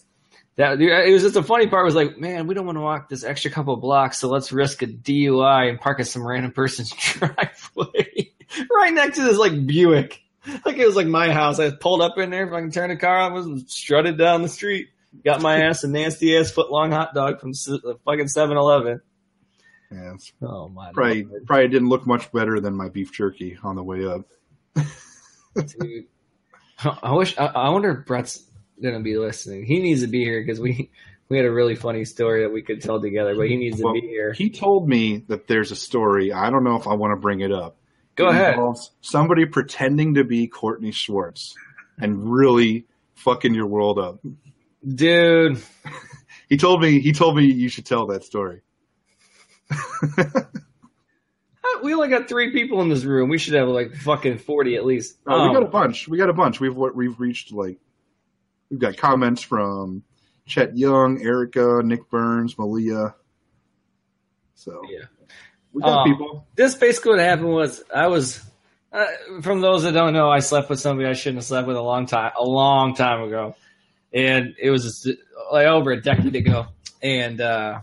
That it was just the funny part was like, man, we don't want to walk this extra couple blocks, so let's risk a DUI and park at some random person's *laughs* driveway right next to this like Buick. Like it was like my house. I pulled up in there, if I can turn the car on, was strutted down the street. Got my ass a nasty ass foot long hot dog from uh, fucking 7 Eleven. Yeah, Oh my probably Lord, probably didn't look much better than my beef jerky on the way up. *laughs* dude. I wish, I, I wonder if Brett's going to be listening. He needs to be here because we, we had a really funny story that we could tell together, but he needs to Well, be here. He told me that there's a story. I don't know if I want to bring it up. Go It ahead. Somebody pretending to be Courtney Schwartz and really fucking your world up. Dude, *laughs* He told me. He told me you should tell that story. *laughs* We only got three people in this room. We should have like fucking 40 at least. Oh, we Um, got a bunch. We got a bunch. We've what we've reached like we've got comments from Chet Young, Erica, Nick Burns, Malia. So Yeah. we got Um, people. this basically what happened was I was uh, from those that don't know, I slept with somebody I shouldn't have slept with a long time, a long time ago, and it was like over a decade ago. And uh,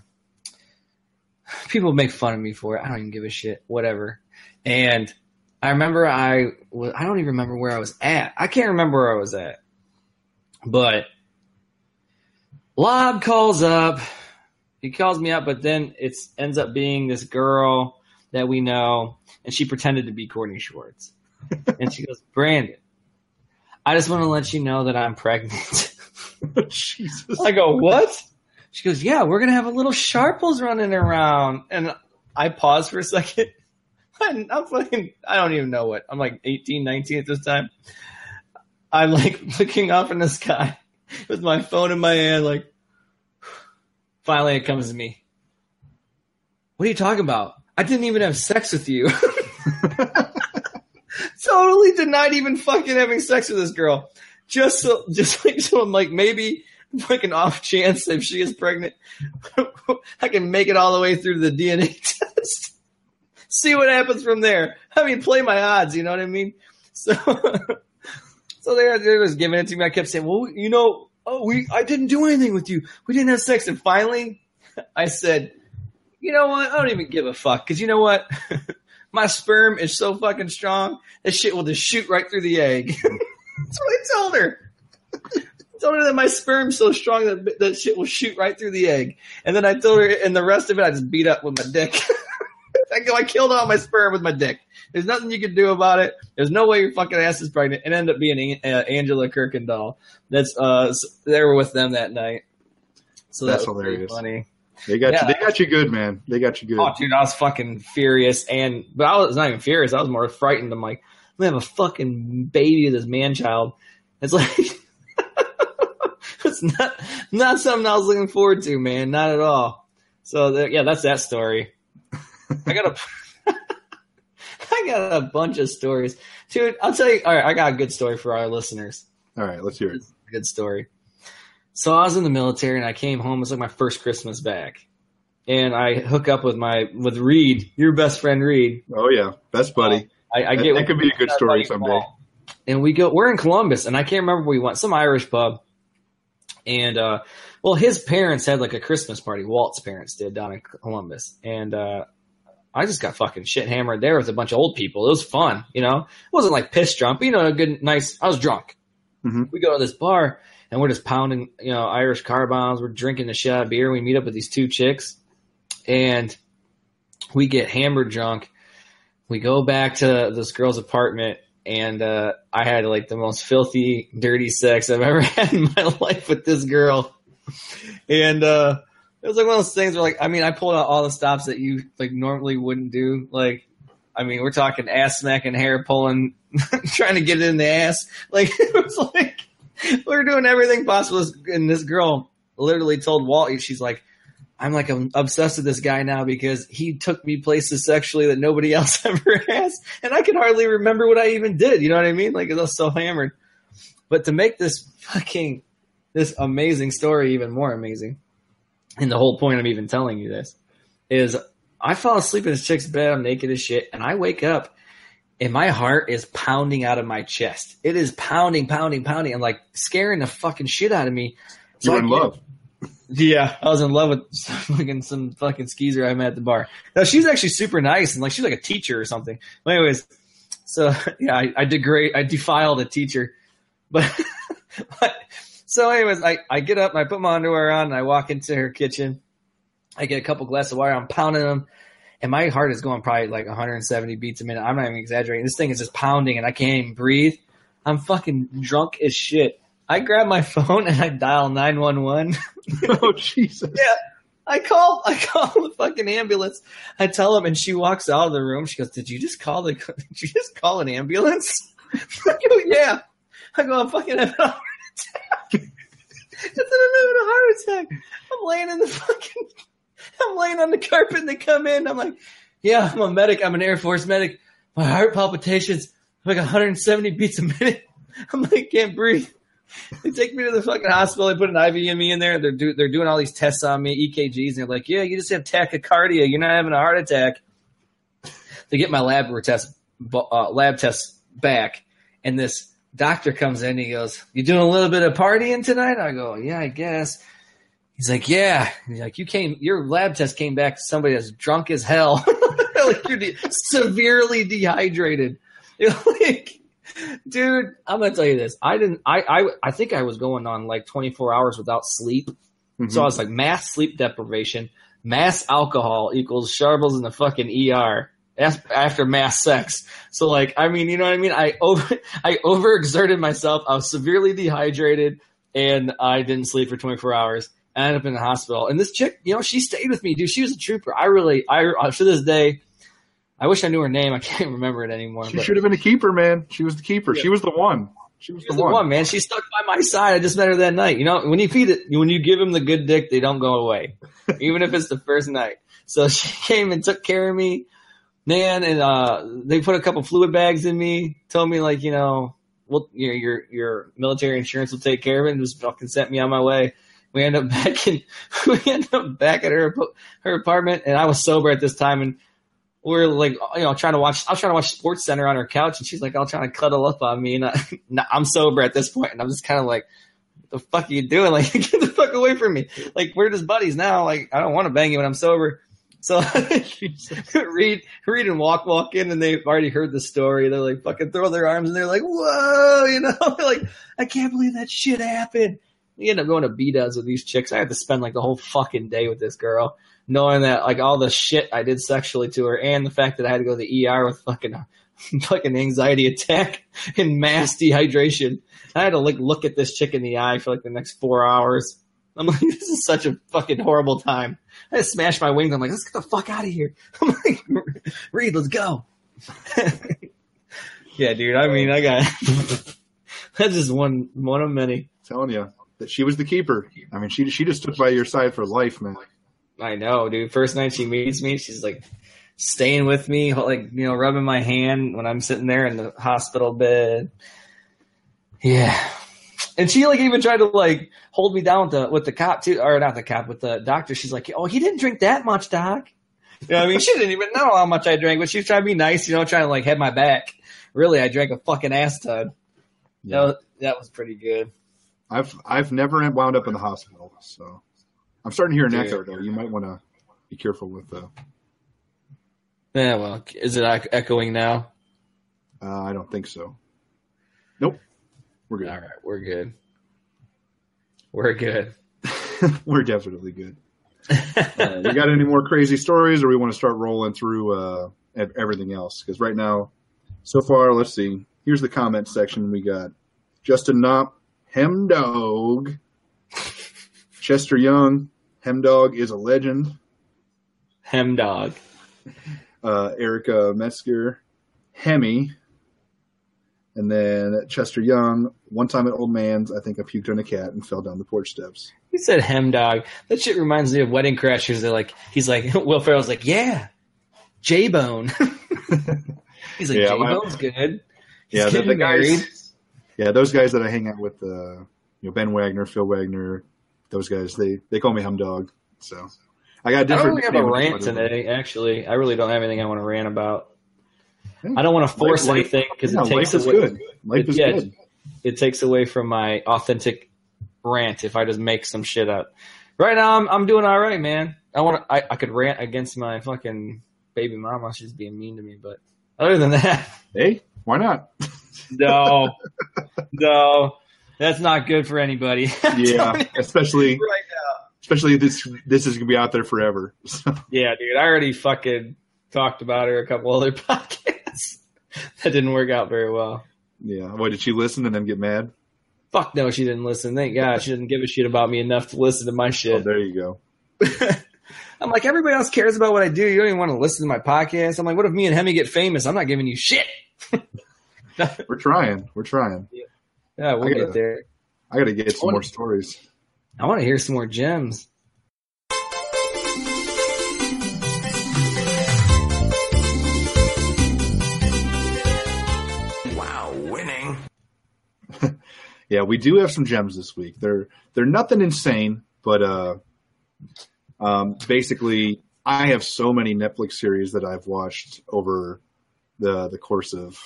people make fun of me for it. I don't even give a shit. Whatever. And I remember I was, I don't even remember where I was at. I can't remember where I was at, but Lob calls up. He calls me up, but then it ends up being this girl that we know, and she pretended to be Courtney Schwartz. *laughs* and she goes, Brandon, I just want to let you know that I'm pregnant. *laughs* Jesus. I go, what? She goes, yeah, we're going to have a little Sharples running around. And I pause for a second. I'm, *laughs* I'm fucking, I don't even know what. I'm like 18, 19 at this time. I'm like *laughs* looking up in the sky with my phone in my hand, like, finally it comes to me. What are you talking about? I didn't even have sex with you. *laughs* totally denied even fucking having sex with this girl. Just so, *laughs* just like, so I'm like, maybe like an off chance if she is pregnant, I can make it all the way through the DNA test. See what happens from there. I mean, play my odds, you know what I mean? So, so they, they was giving it to me. I kept saying, well, you know, oh, we, I didn't do anything with you. We didn't have sex. And finally I said, you know what? I don't even give a fuck. Cause you know what? *laughs* my sperm is so fucking strong. This shit will just shoot right through the egg. *laughs* That's what I told her. *laughs* Told her that my sperm's so strong that that shit will shoot right through the egg. And then I told her, and the rest of it I just beat up with my dick. I go, I killed all my sperm with my dick. There's nothing you can do about it. There's no way your fucking ass is pregnant. It ended up being uh, Angela Kirkendall. That's uh, they were with them that night. So That's that hilarious. funny. They got Yeah. you. They got you good, man. They got you good. Oh, dude, I was fucking furious, and but I was not even furious. I was more frightened. I'm like, I'm gonna have a fucking baby with this man child. It's like, *laughs* it's not not something I was looking forward to, man. Not at all. So yeah, that's that story. I got a, I got a bunch of stories, dude. I'll tell you. All right, I got a good story for our listeners. All right, let's hear it. Good story. So I was in the military and I came home. It was like my first Christmas back. And I hook up with my with Reed, your best friend Reed. Oh yeah, best buddy. I, I That- get that could be a good story someday. And we go. We're in Columbus, and I can't remember where we went. Some Irish pub. And uh, well, his parents had like a Christmas party. Walt's parents did down in Columbus, and uh, I just got fucking shit hammered there with a bunch of old people. It was fun, you know. It wasn't like piss drunk, but you know, a good, nice. I was drunk. Mhm. We go to this bar, and we're just pounding, you know, Irish car bombs. We're drinking the shit out of beer. We meet up with these two chicks, and we get hammered drunk. We go back to this girl's apartment, and uh, I had like the most filthy, dirty sex I've ever *laughs* had in my life with this girl. And uh, it was like one of those things where, like, I mean, I pulled out all the stops that you like normally wouldn't do. Like, I mean, we're talking ass smacking, hair pulling, *laughs* trying to get it in the ass. Like, *laughs* it was like we were doing everything possible. And this girl literally told Walt, she's like, I'm like I'm obsessed with this guy now because he took me places sexually that nobody *laughs* else ever has, and I can hardly remember what I even did. You know what I mean? Like I was so hammered. But to make this fucking this amazing story even more amazing, and the whole point I'm even telling you this is I fall asleep in this chick's bed. I'm naked as shit, and I wake up. And my heart is pounding out of my chest. It is pounding, pounding, pounding, and like scaring the fucking shit out of me. You're in love. yeah, I was in love with *laughs* some fucking some fucking skeezer I met at the bar. Now she's actually super nice and like she's like a teacher or something. But anyways, so *laughs* yeah, I, I degrade, I defiled a teacher, but, *laughs* but so anyways, I I get up and I put my underwear on and I walk into her kitchen. I get a couple glasses of water. I'm pounding them. And my heart is going probably like 170 beats a minute. I'm not even exaggerating. This thing is just pounding and I can't even breathe. I'm fucking drunk as shit. I grab my *laughs* phone and I dial 911. *laughs* oh Jesus! Yeah. I call, I call the fucking ambulance. I tell him, and she walks out of the room. She goes, "Did you just call the? *laughs* Did you just call an ambulance?" I go, "Yeah." I go, "I'm fucking attack." I said, "I'm having a heart attack." I'm laying in the fucking, I'm laying on the carpet, and they come in. I'm like, "Yeah, I'm a medic. I'm an Air Force medic. My heart palpitations like 170 beats a minute. *laughs* I'm like, can't breathe." They take me to the fucking hospital. They put an IV in me in there. They're do, they're doing all these tests on me, EKGs, and they're like, "Yeah, you just have tachycardia. You're not having a heart attack." They get my lab test uh, lab tests back, and this doctor comes in. He goes, "You doing a little bit of partying tonight?" I go, "Yeah, I guess." He's like, "Yeah." He's like, "You came. Your lab test came back to somebody that's drunk as hell. *laughs* like you're de- severely dehydrated." You're *laughs* like, dude, I'm gonna tell you this. I didn't. I I I think I was going on like 24 hours without sleep. Mhm. So I was like, mass sleep deprivation, mass alcohol equals Sharples in the fucking ER after mass sex. So like, I mean, you know what I mean? I over *laughs* I overexerted myself. I was severely dehydrated, and I didn't sleep for 24 hours. I ended up in the hospital. And this chick, you know, she stayed with me, dude. She was a trooper. I really, I uh, to this day. I wish I knew her name. I *laughs* can't remember it anymore. She but- should have been a keeper, man. She was the keeper. Yeah. She was the one. She was She's the the one. one, man. She stuck by my side. I just met her that night. You know, when you feed it, when you give them the good dick, they don't go away, *laughs* even if it's the first night. So she came and took care of me. Man, and uh, they put a couple fluid bags in me. Told me like, you know, well, your your your military insurance will take care of it, and just fucking sent me on my way. We end up *laughs* back in we end up back at her her apartment, and I was sober at this time, and we are like, you know, trying to watch. I was trying to watch Sports Center on her couch, and she's like, all trying to cuddle up on me, and I, *laughs* I'm sober at this point, and I'm just kind of like, the fuck are you doing? *laughs* Like, get the fuck away from me. Like, we're just buddies now. Like, I don't want to bang you when I'm sober. So *laughs* Reed, Reed and Walt, Walt in, and they've already heard the story. They're like, fucking throw their arms, and they're like, whoa, you know, *laughs* like, I can't believe that shit happened. We end up going to B does with these chicks. I had to spend like the whole fucking day with this girl, knowing that like all the shit I did sexually to her, and the fact that I had to go to the ER with fucking *laughs* fucking anxiety attack and mass dehydration. I had to like look at this chick in the eye for like the next four hours. I'm like, *laughs* this is such a fucking horrible time. I just smashed my wings. I'm like, let's get the fuck out of here. *laughs* I'm like, Reed, let's go. *laughs* yeah, dude. I mean, I got that's just one one of many. I'm telling you that she was the keeper. I mean, she she just stood by your side for life, man. I know, dude. First night she meets me, she's like staying with me, like you know, rubbing my hand when I'm sitting there in the hospital bed. Yeah, and she like even tried to like hold me down with the with the cop too, or not the cop with the doctor. She's like, "Oh, he didn't drink that much, doc." You know, I mean, she didn't even know how much I drank, but she was trying to be nice, you know, trying to like head my back. Really, I drank a fucking ass ton. Yeah. That was, that was pretty good. I've I've never wound up in the hospital, so I'm starting to hear an Dude. echo though. You might want to be careful with the. Yeah, well, is it echoing now? Uh, I don't think so. Nope. We're good. All right, we're good. We're good. *laughs* we're definitely good. uh, we got any more crazy stories, or we want to start rolling through uh, everything else? Because right now, so far, let's see. Here's the comment section. We got Justin Knopp, Hemdog, Chester Young. Hemdog is a legend. Hemdog. Uh, Erica Metzger, Hemi, and then Chester Young, one time at Old Man's, I think I puked on a cat and fell down the porch steps. He said Hemdog. That shit reminds me of Wedding Crashers. They're like, he's like, *laughs* Will Ferrell's like, yeah, J Bone. *laughs* he's like, yeah, J Bone's good. He's yeah, the, the guys. Yeah, those guys that I hang out with, uh, you know, Ben Wagner, Phil Wagner, those guys, they they call me Hemdog. So I got different. I don't really have a rant today. Actually, I really don't have anything I want to rant about. I don't want to force life, anything because yeah, it takes life away. Is good. Life it, is yeah, good. It takes away from my authentic rant if I just make some shit up. Right now, I'm I'm doing all right, man. I want I I could rant against my fucking baby mama. She's being mean to me, but other than that, *laughs* hey, why not? no, *laughs* no, that's not good for anybody. *laughs* yeah, especially right now. Especially this this is gonna be out there forever. So. Yeah, dude. I already fucking talked about her a couple other podcasts. *laughs* that didn't work out very well. Yeah. Why did she listen and then get mad? Fuck no, she didn't listen. Thank God she didn't give a shit about me enough to listen to my shit. Oh, there you go. *laughs* I'm like, everybody else cares about what I do. You don't even want to listen to my podcast. I'm like, what if me and Hemi get famous? I'm not giving you shit. *laughs* We're trying. We're trying. Yeah, yeah we'll gotta, get there. I got to get some wanna, more stories. I want to hear some more gems. Yeah, we do have some gems this week. They're they're nothing insane, but uh, um, basically, I have so many Netflix series that I've watched over the the course of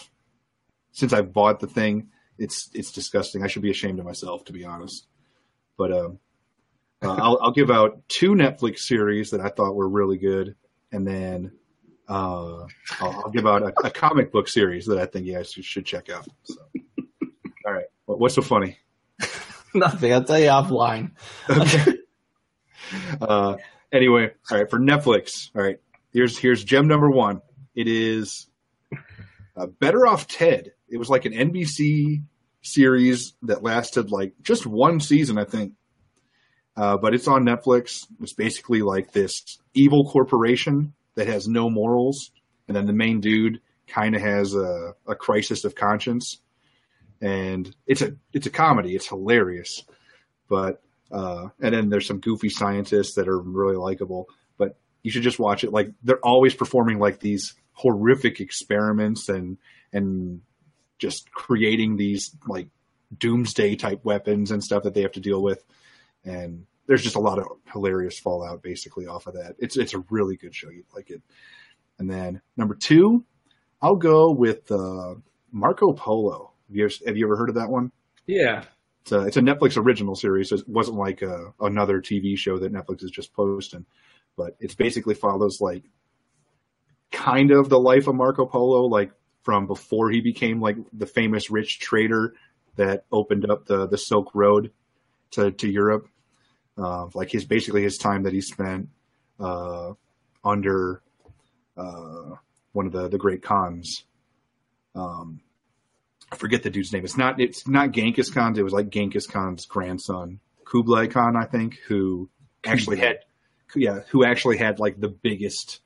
since I've bought the thing. It's it's disgusting. I should be ashamed of myself, to be honest. But uh, uh, *laughs* I'll, I'll give out two Netflix series that I thought were really good, and then uh, I'll, I'll, give out a, a, comic book series that I think you guys should check out. So. What's so funny? *laughs* Nothing. I'll tell you offline. okay. *laughs* Uh, anyway, all right. For Netflix, all right. Here's here's gem number one. It is uh, Better Off Ted. It was like an NBC series that lasted like just one season, I think. Uh, but it's on Netflix. It's basically like this evil corporation that has no morals, and then the main dude kind of has a, a crisis of conscience and it's a it's a comedy. It's hilarious, but uh, and then there's some goofy scientists that are really likable. But you should just watch it. Like they're always performing like these horrific experiments and and just creating these like doomsday type weapons and stuff that they have to deal with. And there's just a lot of hilarious fallout basically off of that. It's it's a really good show. You like it. And then number two, I'll go with uh, Marco Polo. Have you, ever, have you ever heard of that one? Yeah. It's a, it's a Netflix original series. It wasn't like a, another TV show that Netflix is just posting, but it's basically follows like kind of the life of Marco Polo, like from before he became like the famous rich trader that opened up the the Silk Road to to Europe. Uh, like his basically his time that he spent uh, under uh, one of the the great khans. Um, I forget the dude's name. It's not it's not Genghis Khan. It was like Genghis Khan's grandson, Kublai Khan, I think, who actually had yeah, who actually had like the biggest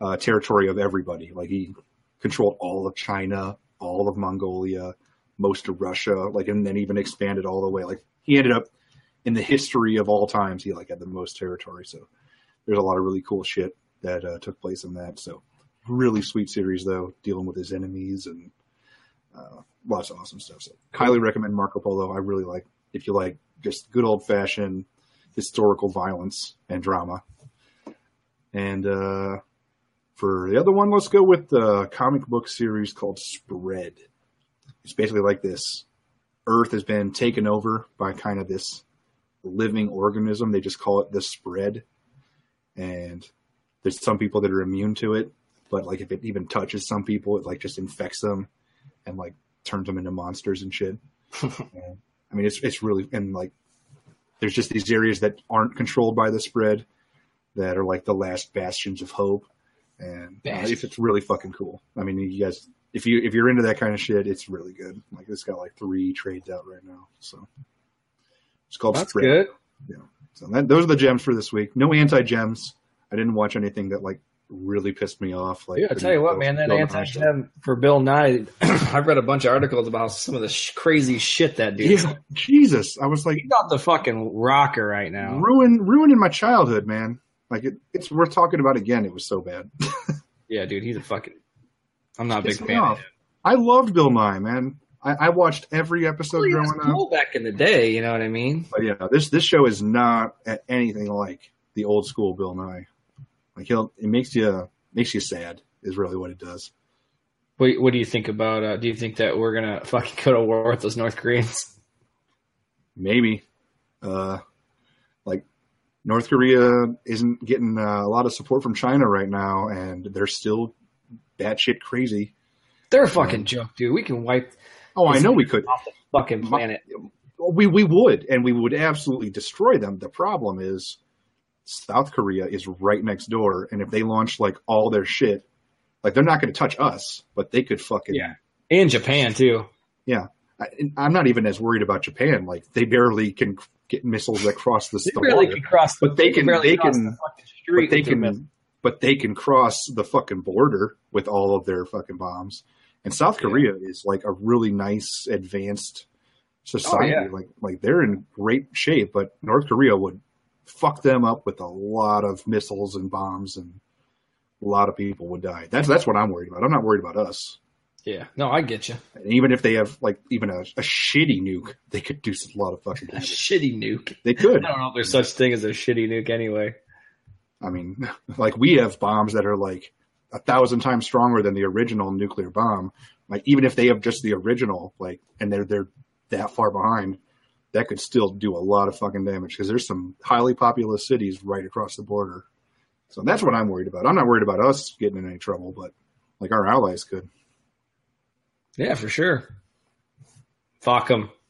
uh, territory of everybody. Like he controlled all of China, all of Mongolia, most of Russia, like and then even expanded all the way. Like he ended up in the history of all times, he like had the most territory. So there's a lot of really cool shit that uh, took place in that. So really sweet series though, dealing with his enemies and uh, lots of awesome stuff. So highly recommend Marco Polo. I really like if you like just good old fashioned historical violence and drama. And uh, for the other one, let's go with the comic book series called Spread. It's basically like this Earth has been taken over by kind of this living organism. They just call it the spread. And there's some people that are immune to it, but like if it even touches some people, it like just infects them and like turns them into monsters and shit. *laughs* and, I mean, it's it's really and like there's just these areas that aren't controlled by the spread that are like the last bastions of hope, and uh, it's, it's really fucking cool. I mean, you guys, if you if you're into that kind of shit, it's really good. Like it's got like three trades out right now, so it's called That's Spread. good. Yeah. So that, those are the gems for this week. No anti gems. I didn't watch anything that like really pissed me off. Like, Yeah, I tell you what, man, that anti for Bill Nye. *clears throat* I've read a bunch of articles about some of the sh- crazy shit that dude. Yeah, Jesus, I was like He's not the fucking rocker right now. ruin ruining my childhood, man. Like it, it's worth talking about again. It was so bad. *laughs* Yeah, dude, he's a fucking. I'm not a big fan. Of him. I loved Bill Nye, man. I, I watched every episode Well, growing up. back in the day. You know what I mean? But yeah, this this show is not anything like the old school Bill Nye. Like he'll it makes you makes you sad is really what it does. What, what do you think about? Uh, do you think that we're gonna *laughs* fucking go to war with those North Koreans? Maybe, uh, like North Korea isn't getting uh, a lot of support from China right now, and they're still batshit crazy. They're a fucking joke, dude. We can wipe Oh, I know we could. off the fucking planet. We we would, and we would absolutely destroy them. The problem is South Korea is right next door, and if they launch like all their shit, like they're not going to touch us, but they could fucking Yeah, and Japan too. yeah. I, I'm not even as worried about Japan. Like they barely can get missiles that cross the, They barely water. can cross. But they can- they can- the but they with their missiles. can but they can cross the fucking border with all of their fucking bombs. And South Yeah. Korea is like a really nice advanced society. Oh, yeah. Like like they're in great shape, but North Korea would fuck them up with a lot of missiles and bombs and a lot of people would die. That's that's what I'm worried about. I'm not worried about us. Yeah, no, I get you. And even if they have like even a, a shitty nuke, they could do a lot of fucking A damage. shitty nuke. They could. I don't know if there's such thing as a shitty nuke anyway. I mean, *laughs* like we have bombs that are like a thousand times stronger than the original nuclear bomb. Like even if they have just the original, like, and they're they're that far behind, that could still do a lot of fucking damage because there's some highly populous cities right across the border. So that's what I'm worried about. I'm not worried about us getting in any trouble, but like our allies could. Yeah, for sure. Fuck them. *laughs*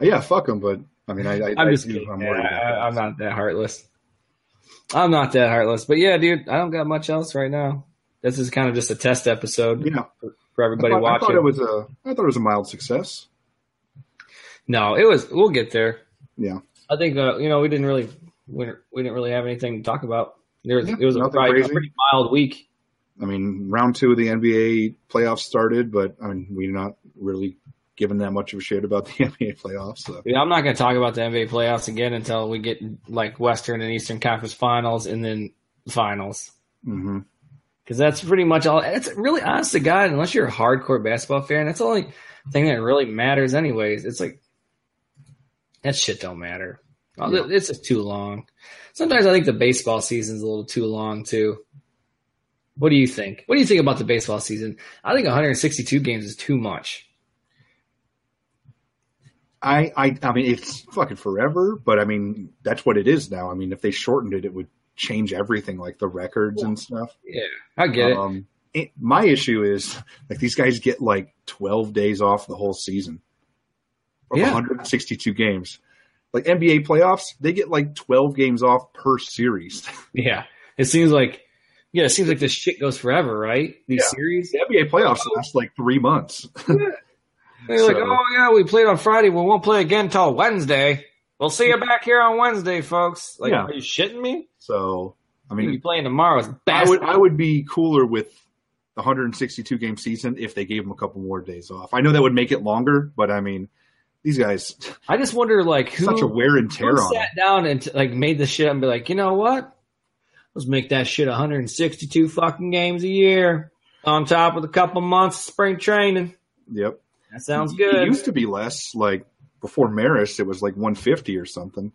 Yeah, fuck them. But I mean, I, I, I'm I just do- kidding. I'm Yeah, worried about I. I'm not that heartless. I'm not that heartless. But yeah, dude, I don't got much else right now. This is kind of just a test episode Yeah, for I everybody thought, I thought it was a. I thought it was a mild success. No, it was. We'll get there. Yeah. I think uh, you know we didn't really we we didn't really have anything to talk about. There was, Yeah, it was a, probably a pretty mild week. I mean, round two of the NBA playoffs started, but I mean, we're not really giving that much of a shit about the *laughs* NBA playoffs. So Yeah, I'm not going to talk about the NBA playoffs again until we get like Western and Eastern Conference Finals and then finals. hmm Because that's pretty much all. It's really honest to God, unless you're a hardcore basketball fan, that's the only thing that really matters, anyways. It's like that shit don't matter. Oh, Yeah. It's just too long. Sometimes I think the baseball season's a little too long too. What do you think? What do you think about the baseball season? I think 162 games is too much. I, I, I mean, it's fucking forever, but I mean, that's what it is now. I mean, if they shortened it, it would change everything, like the records and stuff. Yeah, I get it. Um, it, my issue is like these guys get like 12 days off the whole season of Yeah. 162 games. Like NBA playoffs, they get like 12 games off per series. *laughs* Yeah, it seems like yeah, it seems like this shit goes forever, right? These Yeah. series. the NBA playoffs last like three months. *laughs* *laughs* They're like, oh yeah, we played on Friday. We won't play again till Wednesday. We'll see you back here on Wednesday, folks. Like, Yeah. are you shitting me? So, I mean, playing tomorrow. It's I would. I would be cooler with the 162 game season if they gave them a couple more days off. I know that would make it longer, but I mean, these guys I just wonder, like, who, such a wear and tear on sat down and like made the shit up and be like, you know what? Let's make that shit 162 fucking games a year on top of a couple months of spring training. Yep. That sounds good. It used to be less. Like before Maris, it was like 150 or something.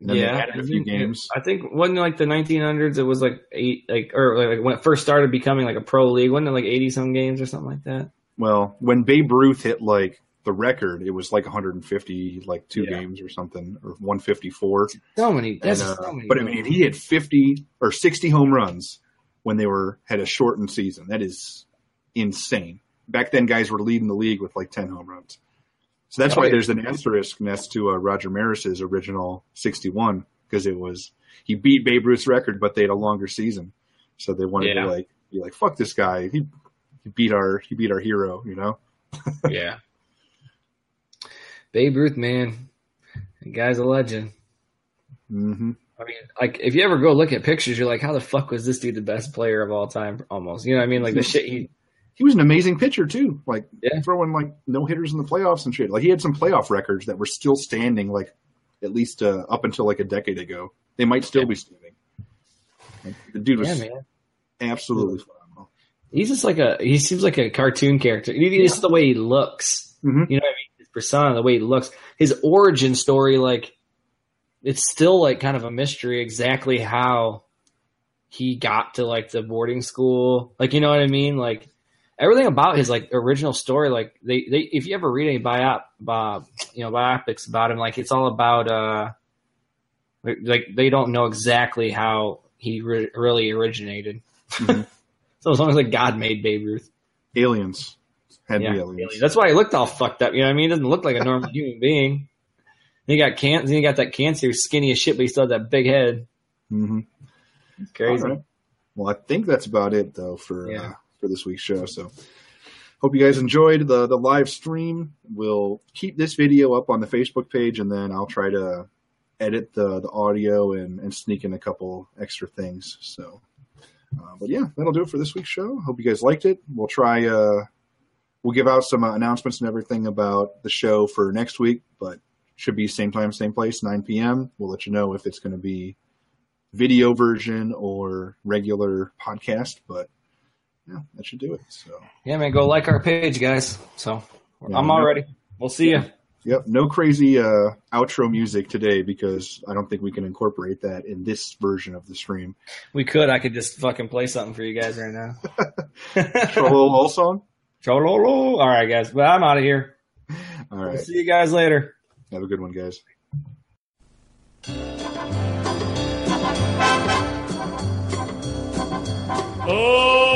And then yeah, they added a few games. I think wasn't like the 1900s. It was like eight, like or like when it first started becoming like a pro league. Wasn't it like 80 some games or something like that? Well, when Babe Ruth hit like the record, it was like 150, like two Yeah. games or something, or 154. So many. And, uh, so many. but I mean, he hit 50 or 60 home runs when they were had a shortened season. That is insane. Back then, guys were leading the league with like 10 home runs. So that's Oh, why yeah. there's an asterisk next to uh, Roger Maris's original 61 because it was he beat Babe Ruth's record, but they had a longer season, so they wanted Yeah. to like be like fuck this guy. He he beat our he beat our hero, you know. *laughs* yeah. Babe Ruth, man, the guy's a legend. hmm I mean, like if you ever go look at pictures, you're like, how the fuck was this dude the best player of all time? Almost, you know what I mean? Like the shit he. He was an amazing pitcher too, like Yeah. throwing like no hitters in the playoffs and shit. Like he had some playoff records that were still standing, like at least uh, up until like a decade ago. They might still be standing. Like, the dude was Yeah, man. absolutely phenomenal. He's just like a. He seems like a cartoon character. Even Just the way he looks. Mhm. You know persona, the way he looks, his origin story, like it's still like kind of a mystery exactly how he got to like the boarding school. Like you know what I mean? Like everything about his like original story, like they, they if you ever read any biop uh, you know, biopics about him, like it's all about uh like- they don't know exactly how he re- really originated. Mhm. *laughs* So as long as like God made Babe Ruth. aliens had Yeah. That's why he looked all fucked up. You know what I mean? He doesn't look like a normal *laughs* human being. He got can he got that cancer, skinny as shit, but he still had that big head. hmm It's crazy. Right. Well, I think that's about it though for Yeah. uh, for this week's show. So, hope you guys enjoyed the the live stream. We'll keep this video up on the Facebook page, and then I'll try to edit the the audio and and sneak in a couple extra things. So, uh, but yeah, that'll do it for this week's show. Hope you guys liked it. We'll try. Uh, we'll give out some uh, announcements and everything about the show for next week, but should be same time, same place, 9 p.m. We'll let you know if it's going to be video version or regular podcast, but yeah, that should do it. So, Yeah, man, go like our page, guys. So Yeah, I'm all ready. We'll see you. yep, no crazy uh, outro music today because I don't think we can incorporate that in this version of the stream. We could. I could just fucking play something for you guys right now. *laughs* Little old song. Chololo. All right, guys. But I'm out of here. All right. We'll see you guys later. have a good one, guys. Oh,